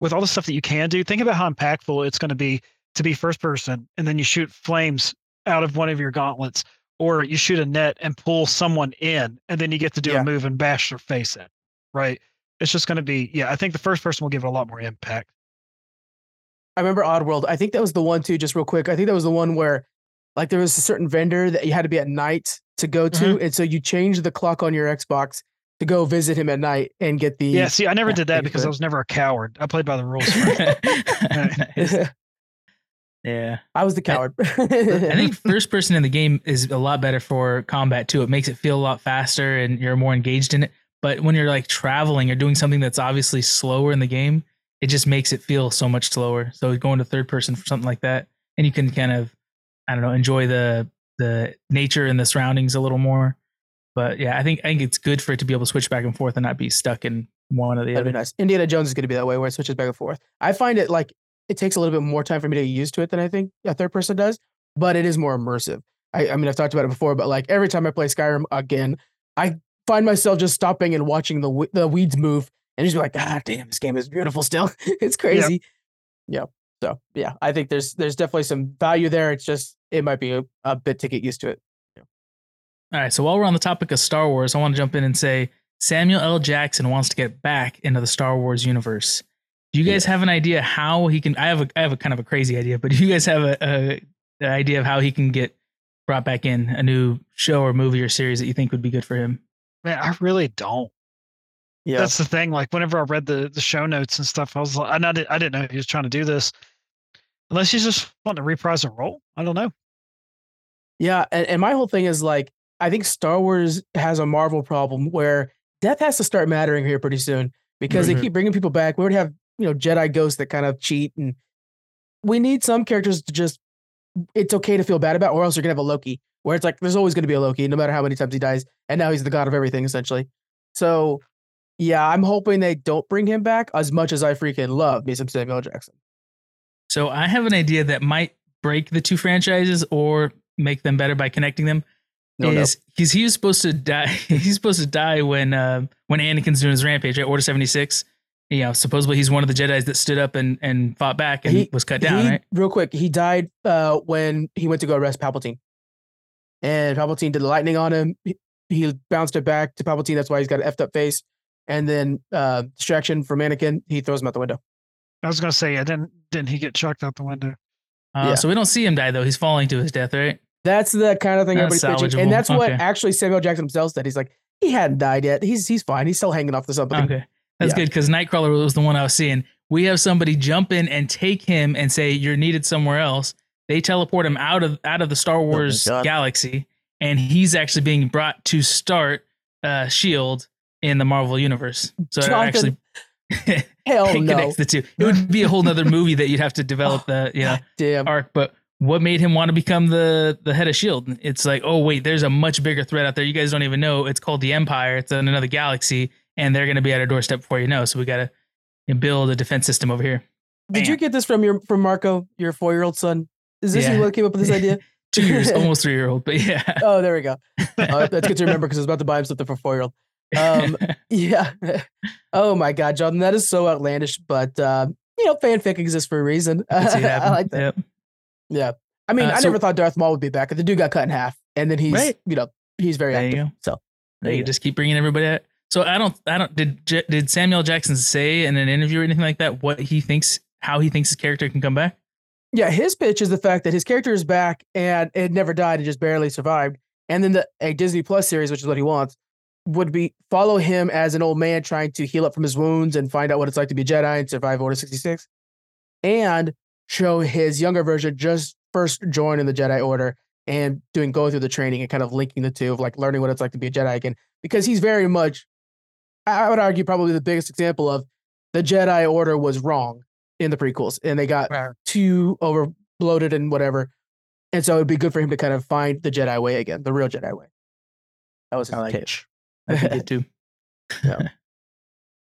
with all the stuff that you can do, think about how impactful it's going to be to be first person, and then you shoot flames out of one of your gauntlets, or you shoot a net and pull someone in, and then you get to do Yeah. a move and bash their face in. Right? It's just going to be, yeah. I think the first person will give it a lot more impact. I remember Oddworld. I think that was the one too. Just real quick, I think that was the one where, like, there was a certain vendor that you had to be at night to go to, Mm-hmm. and so you changed the clock on your Xbox to go visit him at night and get the. Yeah. See, I never yeah, did that because. I was never a coward. I played by the rules. Nice. Yeah. I was the coward. I think first person in the game is a lot better for combat too. It makes it feel a lot faster and you're more engaged in it. But when you're like traveling or doing something that's obviously slower in the game, it just makes it feel so much slower. So going to third person for something like that, and you can kind of, I don't know, enjoy the the nature and the surroundings a little more. But yeah, I think I think it's good for it to be able to switch back and forth and not be stuck in one or the That'd be other. nice. Indiana Jones is going to be that way, where it switches back and forth. I find it like it takes a little bit more time for me to get used to it than I think a third person does, but it is more immersive. I, I mean, I've talked about it before, but like every time I play Skyrim again, I find myself just stopping and watching the the weeds move and just be like, ah, damn, this game is beautiful still. it's crazy. Yeah. So yeah, I think there's there's definitely some value there. It's just it might be a, a bit to get used to it. All right. So while we're on the topic of Star Wars, I want to jump in and say Samuel L. Jackson wants to get back into the Star Wars universe. Do you guys have an idea how he can? I have a I have a kind of a crazy idea, but do you guys have a, a an idea of how he can get brought back in a new show or movie or series that you think would be good for him? Man, I really don't. Yeah. That's the thing. Like whenever I read the the show notes and stuff, I was like, I, did, I didn't know he was trying to do this. Unless he's just wanting to reprise a role. I don't know. Yeah, and, and my whole thing is like I think Star Wars has a Marvel problem where death has to start mattering here pretty soon because Mhm. they keep bringing people back. We already have you know Jedi ghosts that kind of cheat, and we need some characters to just it's okay to feel bad about, or else you're gonna have a Loki where it's like there's always gonna be a Loki no matter how many times he dies, and now he's the god of everything essentially. So yeah, I'm hoping they don't bring him back as much as I freaking love me some Samuel Jackson. So I have an idea that might break the two franchises or make them better by connecting them. No, no. is because he was supposed to die? He's supposed to die when uh, when Anakin's doing his rampage, at Order seventy six. You know, supposedly he's one of the Jedi's that stood up and, and fought back and He- was cut down, he, right? Real quick, he died uh, when he went to go arrest Palpatine, and Palpatine did the lightning on him. He, he bounced it back to Palpatine. That's why he's got an effed up face. And then uh, distraction from Anakin, he throws him out the window. I was gonna say, yeah, didn't didn't he get chucked out the window? Uh, Yeah. So we don't see him die though. He's falling to his death, right? That's the kind of thing That's everybody's pitching, and that's what Okay. actually Samuel Jackson himself said. He's like, he hadn't died yet. He's he's fine. He's still hanging off the something. Okay, that's Yeah. good because Nightcrawler was the one I was seeing. We have somebody jump in and take him and say you're needed somewhere else. They teleport him out of out of the Star Wars God. galaxy, and he's actually being brought to start uh, Shield in the Marvel universe. So it Jonathan, actually Hell no. connects the two. It would be a whole nother movie that you'd have to develop the you know Damn. arc. But what made him want to become the the head of Shield? It's like, oh wait, there's a much bigger threat out there. You guys don't even know. It's called the Empire. It's in another galaxy, and they're going to be at our doorstep before you know. So we got to build a defense system over here. Did you get this from your from Marco, your four year old son? Is this Yeah. you what came up with this idea? Two years, almost three year old, but yeah. oh, there we go. Uh, that's good to remember because I was about to buy him something for four year old. Um, yeah. oh my God, John, that is so outlandish, but uh, you know, fanfic exists for a reason. Can see it I like that. Yep. Yeah. I mean, Uh, I so- never thought Darth Maul would be back. The dude got cut in half, and then he's Right. you know he's very There you active. go. So there They you go. just keep bringing everybody out. So I don't, I don't. Did did Samuel Jackson say in an interview or anything like that what he thinks, how he thinks his character can come back? Yeah, his pitch is the fact that his character is back and it never died and just barely survived. And then the a Disney Plus series, which is what he wants, would be follow him as an old man trying to heal up from his wounds and find out what it's like to be Jedi and survive Order 66. And show his younger version just first joining the Jedi Order and doing go through the training and kind of linking the two of like learning what it's like to be a Jedi again. Because he's very much, I would argue, probably the biggest example of the Jedi Order was wrong in the prequels and they got Right. too over bloated and whatever. And so it'd be good for him to kind of find the Jedi way again, the real Jedi way. That was his I like pitch. I think it too.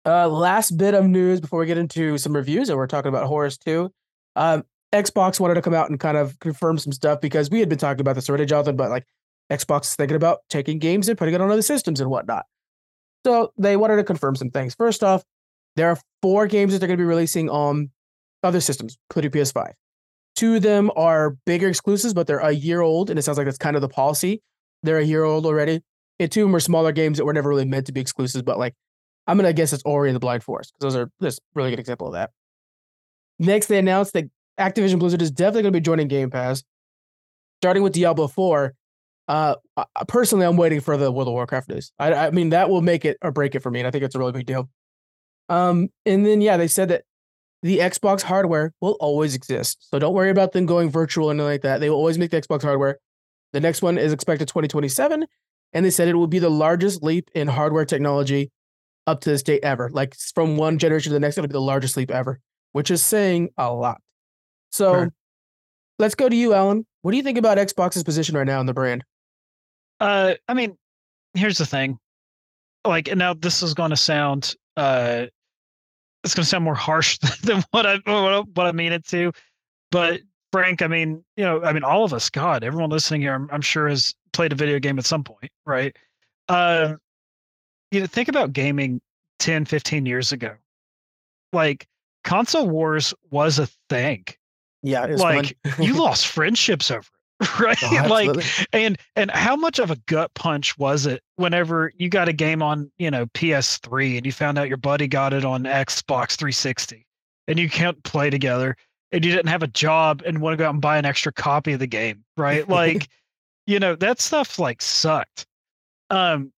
Uh, last bit of news before we get into some reviews, and we're talking about Horus too. Um, Xbox wanted to come out and kind of confirm some stuff because we had been talking about this already, Jonathan. But like Xbox is thinking about taking games and putting it on other systems and whatnot. So they wanted to confirm some things. First off, there are four games that they're going to be releasing on other systems, including PS5. Two of them are bigger exclusives, but they're a year old, and it sounds like that's kind of the policy. They're a year old already. And two of them are smaller games that were never really meant to be exclusives, but like I'm gonna guess it's Ori and the Blind Forest because those are this really good example of that. Next, they announced that Activision Blizzard is definitely gonna be joining Game Pass, starting with Diablo 4. Uh, personally, I'm waiting for the World of Warcraft news. I, I mean, that will make it or break it for me, and I think it's a really big deal. Um, and then yeah, they said that the Xbox hardware will always exist, so don't worry about them going virtual or anything like that. They will always make the Xbox hardware. The next one is expected 2027, and they said it will be the largest leap in hardware technology up to this date ever. Like from one generation to the next, it'll be the largest leap ever, which is saying a lot. So Sure. let's go to you, Allen. What do you think about Xbox's position right now in the brand? Uh, I mean, here's the thing. Like, and now this is going to sound, uh, it's going to sound more harsh than what I what I, mean it to. But Frank, I mean, you know, I mean, all of us, God, everyone listening here, I'm, I'm sure has played a video game at some point, right? Uh, you know, think about gaming 10, 15 years ago. Like, console wars was a thing. Yeah, Like, you lost friendships over it, right? Oh, like, and and how much of a gut punch was it whenever you got a game on you know PS3 and you found out your buddy got it on Xbox 360 and you can't play together and you didn't have a job and want to go out and buy an extra copy of the game, right? Like, you know that stuff like sucked. Um,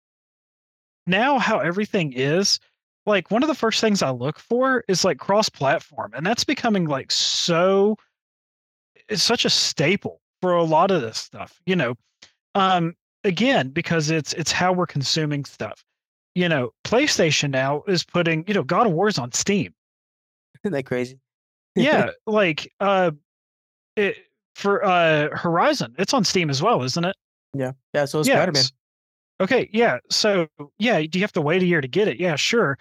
now how everything is like one of the first things I look for is like cross platform and that's becoming like so it's such a staple for a lot of this stuff you know um again because it's it's how we're consuming stuff you know playstation now is putting you know god of war's on steam Isn't that crazy? yeah like uh it, for uh horizon it's on steam as well isn't it yeah, yeah. So it's yeah. Spider Man. s- Okay, yeah. So yeah, do you have to wait a year to get it? Yeah, sure.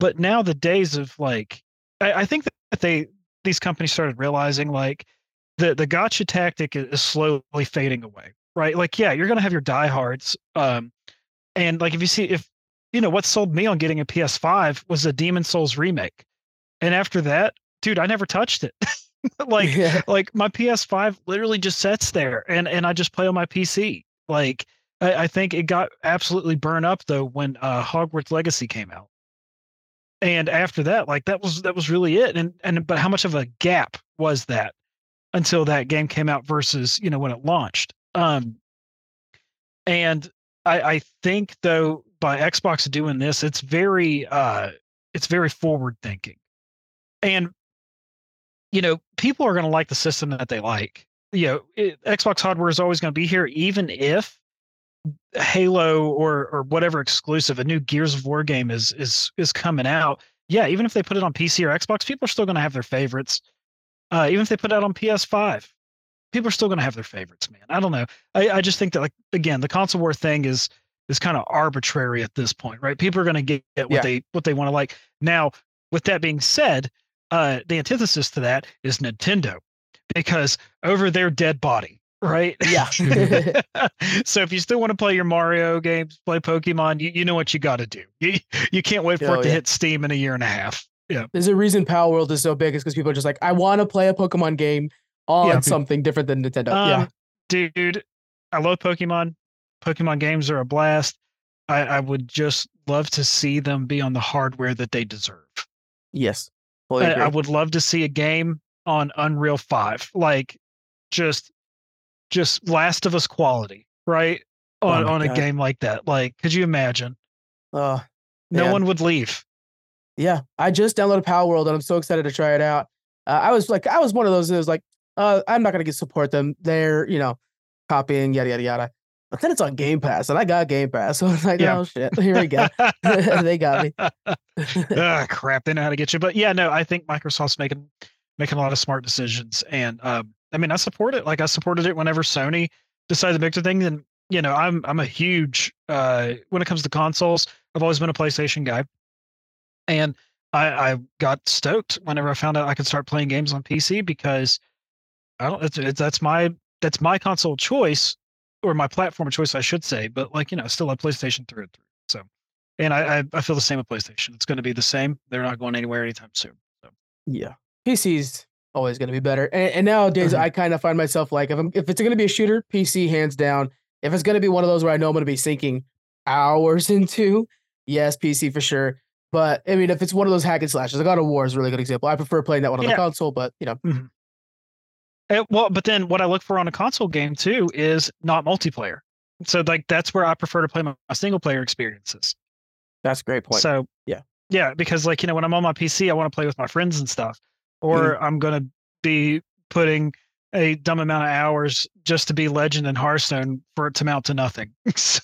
But now the days of like, I, I think that they these companies started realizing like the the gotcha tactic is, slowly fading away, right? Like, yeah, you're gonna have your diehards, um, and like if you see if you know what sold me on getting a PS5 was a Demon Souls remake, and after that, dude, I never touched it. like yeah. like my PS5 literally just sits there and and I just play on my PC. Like I, I think it got absolutely burned up though when uh Hogwarts Legacy came out. And after that, like that was that was really it. And and but how much of a gap was that until that game came out versus, you know, when it launched? Um and I I think though by Xbox doing this, it's very uh it's very forward thinking. And you know, people are going to like the system that they like. You know, it, Xbox hardware is always going to be here, even if Halo or or whatever exclusive, a new Gears of War game is is is coming out. Yeah, even if they put it on PC or Xbox, people are still going to have their favorites. Uh, even if they put it out on PS5, people are still going to have their favorites. Man, I don't know. I, I just think that like again, the console war thing is is kind of arbitrary at this point, right? People are going to get, what Yeah. they what they want to like. Now, with that being said, uh, the antithesis to that is Nintendo, because over their dead body, right? Yeah. so if you still want to play your Mario games, play Pokemon, you, you know what you got to do. You you can't wait for Oh, it to yeah. hit Steam in a year and a half. Yeah, There's a reason Palworld is so big is because people are just like, I want to play a Pokemon game on Yeah. something different than Nintendo. yeah. Um, dude, I love Pokemon. Pokemon games are a blast. I, I would just love to see them be on the hardware that they deserve. Yes. Fully I. I would love to see a game on Unreal 5. Like just just Last of Us quality, right? On Oh on a game like that. Like, could you imagine? Uh, No Man. one would leave. Yeah, I just downloaded Palworld and I'm so excited to try it out. Uh, I was like, I was one of those that was like, uh, I'm not gonna get support them. They're you know copying yada yada yada. But then it's on Game Pass and I got Game Pass, so I was like, Yeah. oh shit, here we go. they got me. ah, crap, they know how to get you. But yeah, no, I think Microsoft's making making a lot of smart decisions. And um, I mean, I support it. Like I supported it whenever Sony decided to make the thing. And you know, I'm I'm a huge uh when it comes to consoles, I've always been a PlayStation guy. And I, I got stoked whenever I found out I could start playing games on PC because I don't it's, it's that's my that's my console choice or my platform choice, I should say. But like, you know, still a PlayStation through and through. So and I, I, I feel the same with PlayStation. It's going to be the same. They're not going anywhere anytime soon. So Yeah, PC's always gonna be better. And, and nowadays, Mhm. I kind of find myself like, if I'm if it's gonna be a shooter, PC hands down. If it's gonna be one of those where I know I'm gonna be sinking hours into, yes, PC for sure. But I mean, if it's one of those hack and slashes, God of War is a really good example. I prefer playing that one on Yeah. the console, but you know, Eh, well, but then what I look for on a console game too is not multiplayer. So like that's where I prefer to play my, my single player experiences. that's a great point. So Yeah. yeah, because like you know when I'm on my PC, I want to play with my friends and stuff, or I'm gonna be putting a dumb amount of hours just to be legend in Hearthstone for it to mount to nothing. so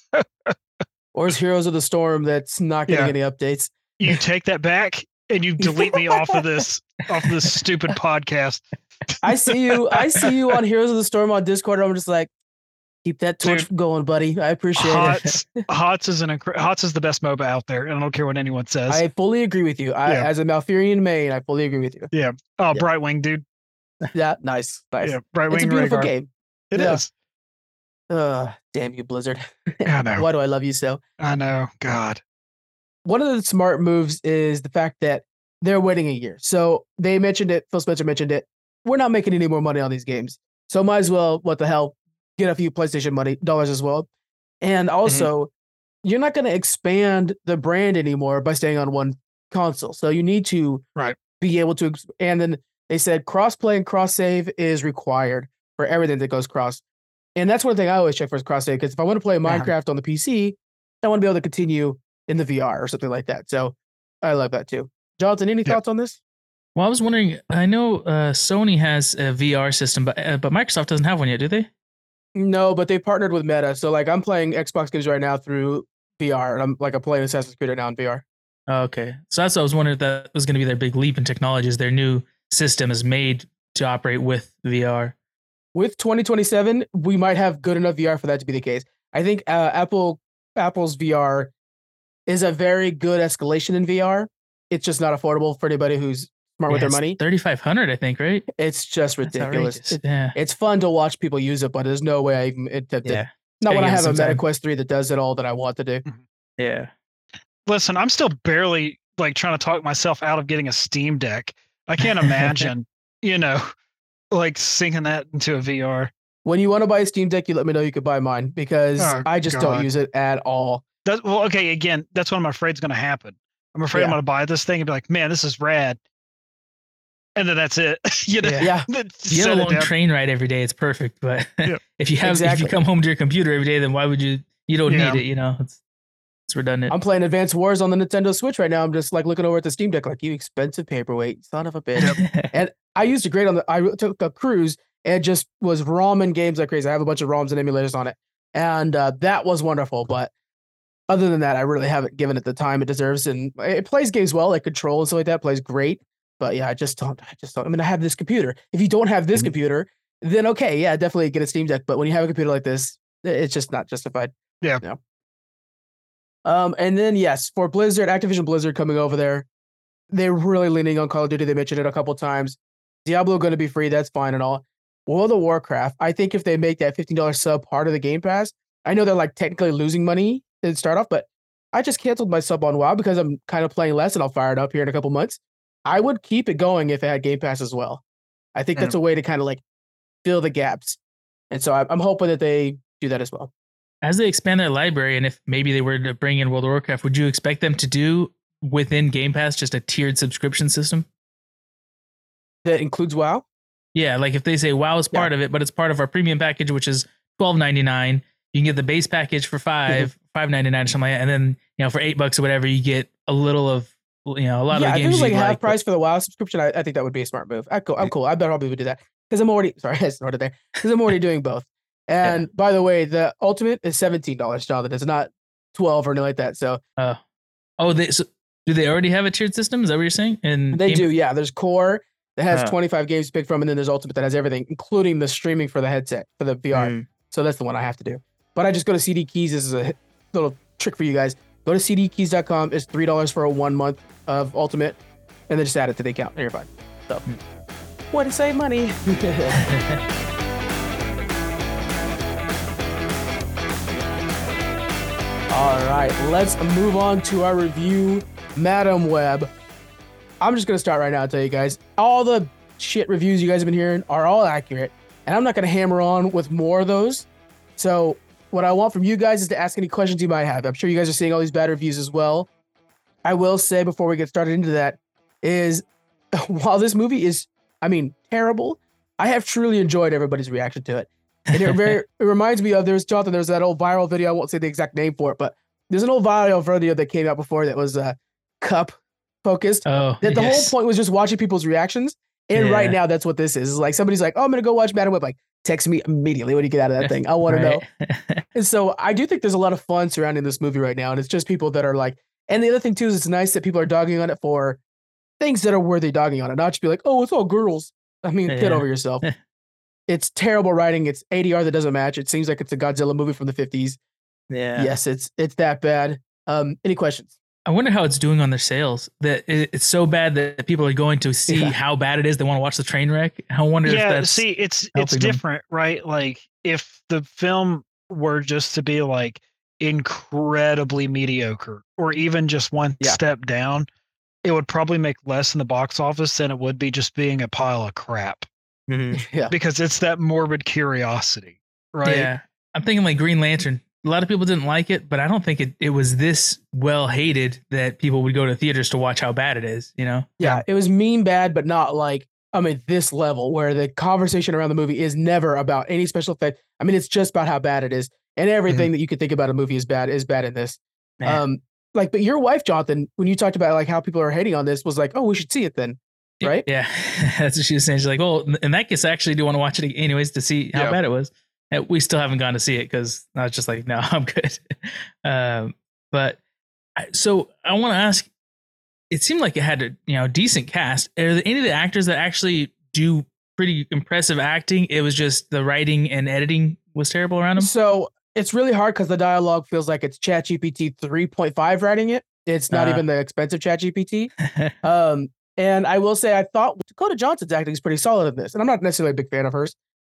or is Heroes of the Storm that's not getting Yeah. any updates. You take that back and you delete me off of this off of this stupid podcast. I see you. I see you on Heroes of the Storm on Discord. I'm just like, keep that torch going, buddy. I appreciate it. Hots, Hots is an Hots is the best MOBA out there, and I don't care what anyone says. I fully agree with you. I, Yeah. as a Malfurion main, I fully agree with you. Yeah. Oh, yeah. Brightwing, dude. Yeah, nice, nice. Yeah, Brightwing. it's a beautiful Rehgar. game. It Yeah. is. Uh, damn you, Blizzard. I know. Why do I love you so? I know. God. One of the smart moves is the fact that they're waiting a year. So they mentioned it. Phil Spencer mentioned it. We're not making any more money on these games. So might as well, what the hell, get a few PlayStation money dollars as well. And mm-hmm. also, you're not going to expand the brand anymore by staying on one console. So you need to Right. be able to. And then they said cross-play and cross-save is required for everything that goes cross. And that's one thing I always check for is cross-save because if I want to play. Minecraft on the PC, I want to be able to continue in the VR or something like that. So I love that too. Jonathan, any Yeah. thoughts on this? Well, I was wondering. I know uh, Sony has a VR system, but uh, but Microsoft doesn't have one yet, do they? No, but they partnered with Meta. So like I'm playing Xbox games right now through VR. And I'm like I'm playing Assassin's Creed right now in VR. Okay, so that's what I was wondering if that was going to be their big leap in technology. Is their new system is made to operate with VR? With 2027, we might have good enough VR for that to be the case. I think uh, Apple Apple's VR is a very good escalation in VR. It's just not affordable for anybody who's smart with their money. thirty five hundred, I think, right? It's just That's ridiculous. It- yeah, it's fun to watch people use it, but there's no way I even attempt it. yeah, Not when I have a some Meta. Quest 3 that does it all that I want to do. Mm-hmm. yeah. Listen, I'm still barely like trying to talk myself out of getting a Steam Deck. I can't imagine, you know, like sinking that into a VR. When you want to buy a Steam Deck, you let me know you could buy mine because Oh, I just God. don't use it at all. That well, okay. Again, that's what I'm afraid is going to happen. I'm afraid I'm going to buy this thing and be like, man, this is rad, and then that's it. you know, Yeah. Yeah. You set have a long train ride every day. It's perfect, but Yeah. if you have if you come home to your computer every day, then why would you? You don't Yeah. need it. You know, it's it's redundant. I'm playing Advanced Wars on the Nintendo Switch right now. I'm just like looking over at the Steam Deck, like you expensive paperweight, son of a bitch. Yep. and I used to great on the. I took a cruise and it just was ramen games like crazy. I have a bunch of ROMs and emulators on it, and uh, that was wonderful. But other than that, I really haven't given it the time it deserves. And it plays games well, like Control and stuff like that. Plays great, but yeah, I just don't. I just don't. I mean, I have this computer. If you don't have this Mhm. computer, then okay, yeah, definitely get a Steam Deck. But when you have a computer like this, it's just not justified. Yeah. Yeah. Um, and then yes, for Blizzard, Activision Blizzard coming over there, they're really leaning on Call of Duty. They mentioned it a couple times. Diablo going to be free. That's fine and all. World of Warcraft. I think if they make that fifteen dollars sub part of the Game Pass, I know they're like technically losing money to start off, but I just canceled my sub on WoW because I'm kind of playing less, and I'll fire it up here in a couple months. I would keep it going if it had Game Pass as well. I think that's mm. a way to kind of like fill the gaps, and so I- I'm hoping that they do that as well. As they expand their library, and if maybe they were to bring in World of Warcraft, would you expect them to do within Game Pass just a tiered subscription system? That includes WoW. Yeah, like if they say WoW is Yeah. part of it, but it's part of our premium package, which is twelve ninety nine. You can get the base package for five five ninety nine or something like that, and then you know for eight bucks or whatever, you get a little of you know a lot yeah, of the it games was like half like. price for the WoW subscription, I, I think that would be a smart move. I cool, I'm cool. I bet probably would do that because I'm already sorry, I snorted there because I'm already doing both. And by the way, the ultimate is seventeen dollars, Jonathan. It's not twelve or anything like that. So Oh, they so, do they already have a tiered system? Is that what you're saying? And they do, yeah. There's core that has Huh. 25 games to pick from, and then there's ultimate that has everything, including the streaming for the headset for the VR. Mm. So that's the one I have to do. But I just go to CD Keys. This is a little trick for you guys. Go to cdkeys.com. It's three dollars for a one month of Ultimate, and then just add it to the account, and you're fine. So, way to save money. All right, let's move on to our review, Madame Web. I'm just gonna start right now and tell you guys all the shit reviews you guys have been hearing are all accurate, and I'm not gonna hammer on with more of those. So what I want from you guys is to ask any questions you might have. I'm sure you guys are seeing all these bad reviews as well. I will say before we get started into that is while this movie is, I mean, terrible, I have truly enjoyed everybody's reaction to it. And it very it reminds me of there's Jonathan, there's that old viral video. I won't say the exact name for it, but there's an old viral video that came out before that was uh cup focused. Oh, That the yes. whole point was just watching people's reactions. And right now, that's what this is. It's like somebody's like, "Oh, I'm gonna go watch Madame Web." Like, text me immediately when you get out of that thing. I want to know. And so I do think there's a lot of fun surrounding this movie right now, and it's just people that are like. And the other thing too is it's nice that people are dogging on it for things that are worthy dogging on it, not just be like, "Oh, it's all girls." I mean, get over yourself. it's terrible writing. It's ADR that doesn't match. It seems like it's a Godzilla movie from the 50s. yeah. Yes, it's it's that bad. Um, any questions? I wonder how it's doing on their sales. That it's so bad that people are going to see Yeah. how bad it is. They want to watch the train wreck. I wonder if yeah that's see it's it's helping them. different right like if the film were just to be like incredibly mediocre or even just one Yeah. step down it would probably make less in the box office than it would be just being a pile of crap mm-hmm. Yeah. because it's that morbid curiosity right Yeah, I'm thinking like Green Lantern. A lot of people didn't like it, but I don't think it, it was this well hated that people would go to theaters to watch how bad it is. You know? Yeah, it was mean bad, but not like I mean this level where the conversation around the movie is never about any special effect. I mean, it's just about how bad it is, and everything that you could think about a movie is bad is bad in this. Yeah. Um, like, but your wife, Jonathan, when you talked about like how people are hating on this, was like, "Oh, we should see it then." right? Yeah, that's what she was saying. She's like, "Well, in that case, I actually do want to watch it anyways to see how Yeah. bad it was." We still haven't gone to see it because I was just like, "No, I'm good." um, but I, so I want to ask. It seemed like it had a you know decent cast. Are there any of the actors that actually do pretty impressive acting? It was just the writing and editing was terrible around them. So it's really hard because the dialogue feels like it's ChatGPT 3.5 writing it. It's not Uh. even the expensive ChatGPT. Um, and I will say, I thought Dakota Johnson's acting is pretty solid in this, and I'm not necessarily a big fan of hers.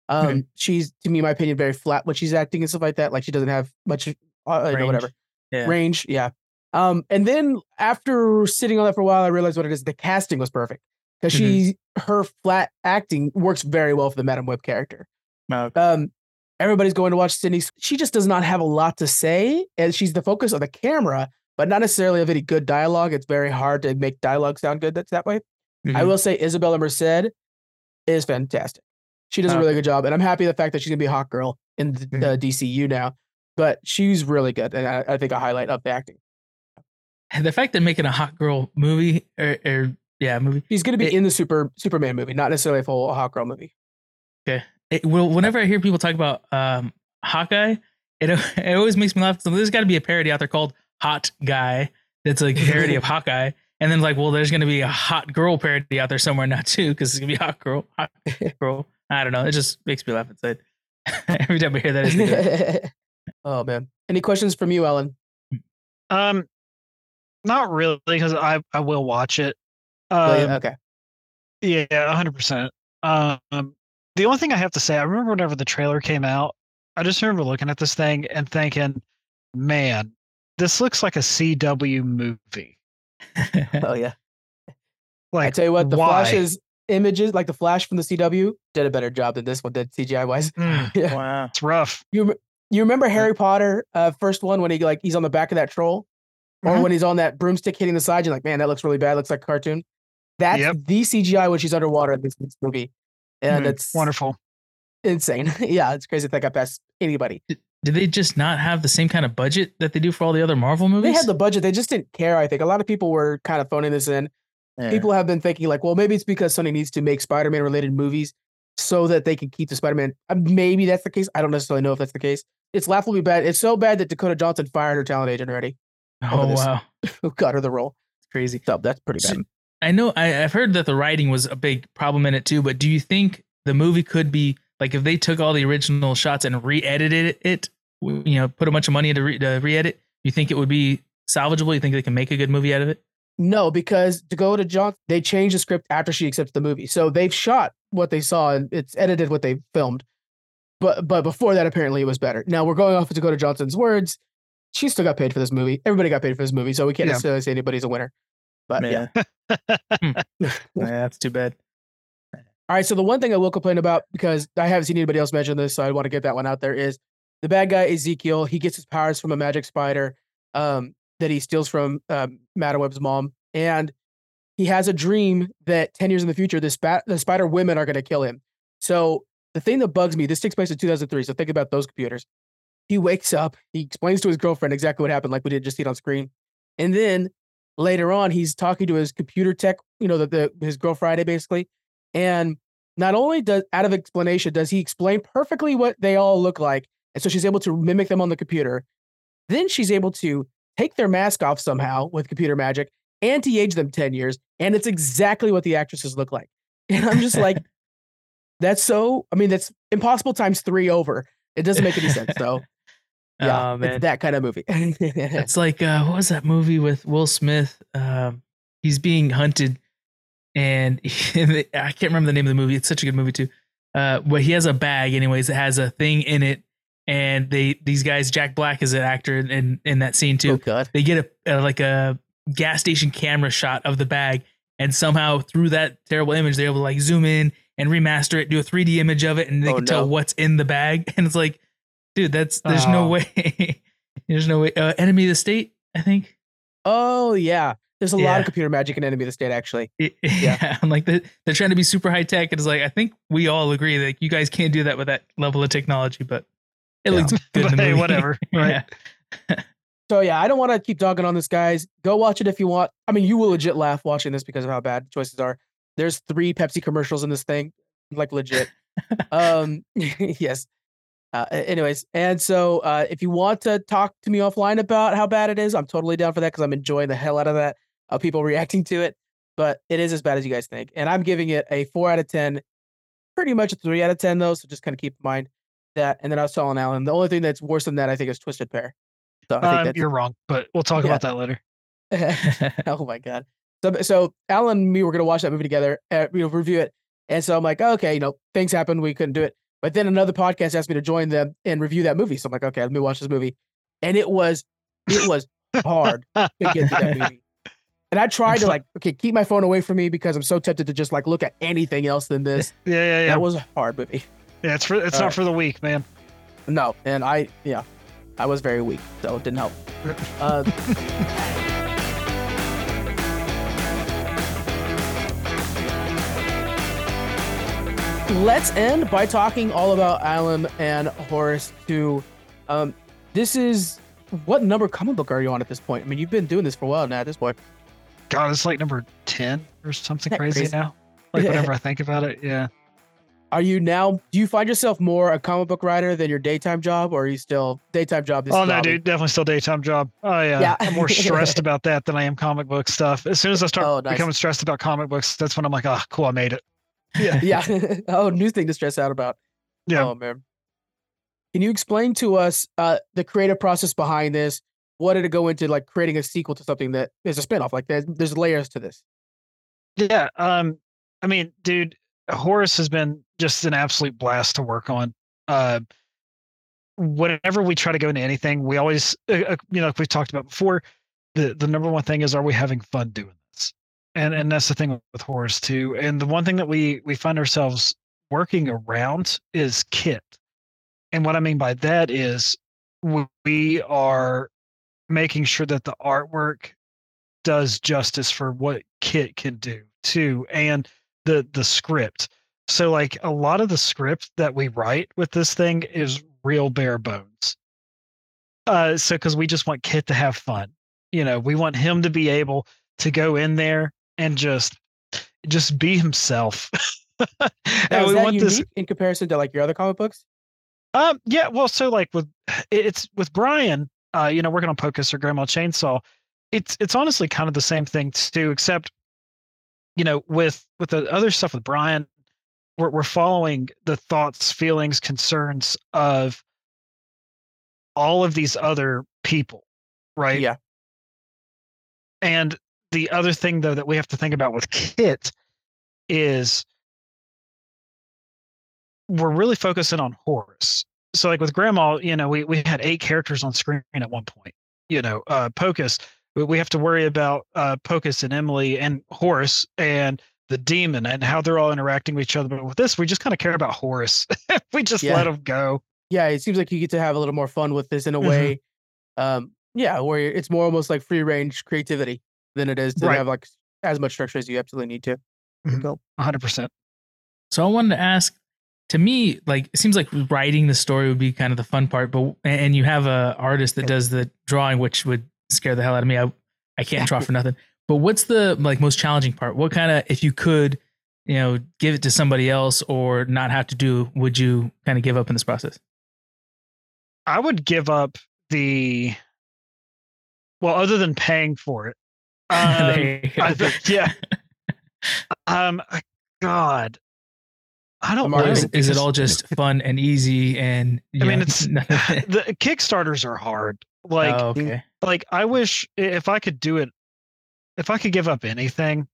Um, she's, to me, in my opinion, very flat when she's acting and stuff like that. Like she doesn't have much, uh, you know, whatever Yeah. range. Yeah. Um, and then after sitting on that for a while, I realized what it is. The casting was perfect because Mhm. she, her flat acting works very well for the Madame Web character. No. Um, everybody's going to watch Sydney. She just does not have a lot to say, and she's the focus of the camera, but not necessarily of any good dialogue. It's very hard to make dialogue sound good. That's that way. I Mhm. will say Isabella Merced is fantastic. She does a really good job, and I'm happy the fact that she's gonna be a hot girl in the, Mhm. the DCU now. But she's really good, and I, I think a highlight of the acting. the fact they're making a hot girl movie or, or yeah movie She's gonna be It- in the Super Superman movie, not necessarily a full hot girl movie. it, well, whenever I hear people talk about um, Hawkeye, it, it always makes me laugh. So there's got to be a parody out there called Hot Guy that's like a parody of Hawkeye. And then like, well, there's going to be a hot girl parody out there somewhere now too, because it's going to be hot girl, hot girl. I don't know. It just makes me laugh inside. Every time I hear that, I think of- oh man, any questions from you, Allen? um not really because i i will watch it Oh, um, yeah, okay. Yeah, hundred percent. Um, the only thing I have to say, I remember whenever the trailer came out, I just remember looking at this thing and thinking, "Man, this looks like a CW movie." Oh yeah. Like, I tell you what, the why? Flash's images, like the Flash from the CW, did a better job than this one did CGI wise. Mm, Yeah. wow. it's rough. You you remember Harry Potter, uh, first one when he like he's on the back of that troll, or Mhm. when he's on that broomstick hitting the side, you're like, man, that looks really bad. Looks like a cartoon. That's Yep. the CGI when she's underwater in this, this movie. and Mm, it's Wonderful. insane. yeah, it's crazy if that got past anybody. Did they just not have the same kind of budget that they do for all the other Marvel movies? They had the budget, they just didn't care. I think a lot of people were kind of phoning this in. Yeah. People have been thinking like, well, maybe it's because Sony needs to make Spider-Man related movies so that they can keep the Spider-Man. Uh, maybe that's the case. I don't necessarily know if that's the case. It's laughably bad. It's so bad that Dakota Johnson fired her talent agent already. oh wow, Who got her the role? it's crazy. So that's pretty bad. So- I know I, I've heard that the writing was a big problem in it too, but do you think the movie could be like if they took all the original shots and re-edited it, you know, put a bunch of money into re- to re-edit? You think it would be salvageable? You think they can make a good movie out of it? No, because Dakota Johnson, they changed the script after she accepted the movie. So they've shot what they saw and it's edited what they filmed. But but before that, apparently it was better. Now we're going off of Dakota Johnson's words. She still got paid for this movie. Everybody got paid for this movie, so we can't Yeah. necessarily say anybody's a winner. But yeah. yeah. yeah, that's too bad. All right. So the one thing I will complain about because I haven't seen anybody else mention this, so I want to get that one out there is the bad guy Ezekiel. He gets his powers from a magic spider um, that he steals from um, Madame Web's mom, and he has a dream that ten years in the future, the, spa- the spider women are going to kill him. So the thing that bugs me, this takes place in 2003. So think about those computers. He wakes up. He explains to his girlfriend exactly what happened, like we did just see it on screen, and then later on, he's talking to his computer tech, you know, the, the his girl Friday basically. And not only does out of explanation does he explain perfectly what they all look like, and so she's able to mimic them on the computer. Then she's able to take their mask off somehow with computer magic, anti-age them 10 years, and it's exactly what the actresses look like. And I'm just like, that's so, I mean, that's impossible times three over. It doesn't make any sense. though. yeah, Oh, man. it's that kind of movie. It's like uh, what was that movie with Will Smith? Um, he's being hunted, and I can't remember the name of the movie. It's such a good movie too. Uh, but he has a bag, anyways, that has a thing in it, and they these guys. Jack Black is an actor in in that scene too. oh god. They get a, a like a gas station camera shot of the bag, and somehow through that terrible image, they're able to like zoom in and remaster it, do a 3D image of it, and they Oh, can tell what's in the bag. And it's like, dude, that's there's no Oh. way. there's no way. Uh, Enemy of the State, I think. Oh yeah. There's a lot of computer magic in Enemy of the State, actually. It- yeah, I'm like they're, they're trying to be super high tech. And it's like I think we all agree that you guys can't do that with that level of technology, but it Yeah. looks good. in the hey, movie. whatever, right? Yeah. So yeah, I don't want to keep dogging on this, guys. Go watch it if you want. I mean, you will legit laugh watching this because of how bad the choices are. There's three Pepsi commercials in this thing, like legit. um, yes. Uh, anyways, and so uh, if you want to talk to me offline about how bad it is, I'm totally down for that because I'm enjoying the hell out of that. Uh, people reacting to it, but it is as bad as you guys think, and I'm giving it a four out of ten. Pretty much a three out of ten though, so just kind of keep in mind that. And then I was telling Allen, the only thing that's worse than that, I think, is Twisted Pair. So I think Um, you're wrong, but we'll talk Yeah. about that later. oh my god. So so Allen and me were gonna watch that movie together, uh, you know, review it. And so I'm like, okay, you know, things happened, we couldn't do it. But then another podcast asked me to join them and review that movie. So I'm like, okay, let me watch this movie. And it was it was hard to get through that movie. And I tried to like, okay, keep my phone away from me because I'm so tempted to just like look at anything else than this. Yeah, yeah, yeah. That was a hard movie. Yeah, it's for it's not for the weak, man. No, and I yeah, I was very weak, so it didn't help. Uh, let's end by talking all about Allen and Horus. Too, um, this is what number comic book are you on at this point? I mean, you've been doing this for a while now. At this point, God, it's like number ten or something crazy, crazy? now. Like whenever I think about it, yeah. Are you now? Do you find yourself more a comic book writer than your daytime job, or are you still daytime job? This oh no, dude, definitely still daytime job. Oh yeah, Yeah. I'm more stressed about that than I am comic book stuff. As soon as I start Oh, nice. becoming stressed about comic books, that's when I'm like, oh, cool, I made it. Yeah, yeah. oh, new thing to stress out about. Yeah. Oh man. Can you explain to us uh the creative process behind this? What did it go into like creating a sequel to something that is a spinoff? Like there's, there's layers to this. Yeah. Um, I mean, dude, Horus has been just an absolute blast to work on. Uh, whenever we try to go into anything, we always, uh, uh, you know, like we've talked about before, the the number one thing is, are we having fun doing this? And and that's the thing with Horus too. And the one thing that we we find ourselves working around is Kit. And what I mean by that is we- we are making sure that the artwork does justice for what Kit can do too, and the the script. So like a lot of the script that we write with this thing is real bare bones. Uh, so because we just want Kit to have fun, you know, we want him to be able to go in there and just just be himself. Now, and we that want unique this. in comparison to like your other comic books? Um, yeah, well, so like with it's with Brian, uh, you know, working on Pocus or Grandma Chainsaw, it's it's honestly kind of the same thing too, except you know, with with the other stuff with Brian, we're we're following the thoughts, feelings, concerns of all of these other people, right? Yeah. And the other thing though that we have to think about with Kit is we're really focusing on Horus. So like with Grandma, you know, we we had eight characters on screen at one point. You know, uh Pocus, we- we have to worry about uh Pocus and Emily and Horus and the demon and how they're all interacting with each other. But with this, we just kind of care about Horus. we just Yeah. let him go. Yeah, it seems like you get to have a little more fun with this in a Mhm. way. Um, yeah, where it's more almost like free range creativity than it is to Right. have like as much structure as you absolutely need to. Mhm. Cool. hundred percent. So I wanted to ask. To me, like it seems like writing the story would be kind of the fun part, but and you have a artist that does the drawing, which would scare the hell out of me. I I can't draw for nothing. But what's the like most challenging part? What kind of if you could, you know, give it to somebody else or not have to do, would you kind of give up in this process? I would give up the well, other than paying for it. Um, There you go. I think, yeah. Um, God, I don't know. is, is it all just fun and easy and I mean, yeah, it's- nothing- the Kickstarters are hard. Like, oh, okay. like I wish if I could do it, if I could give up anything,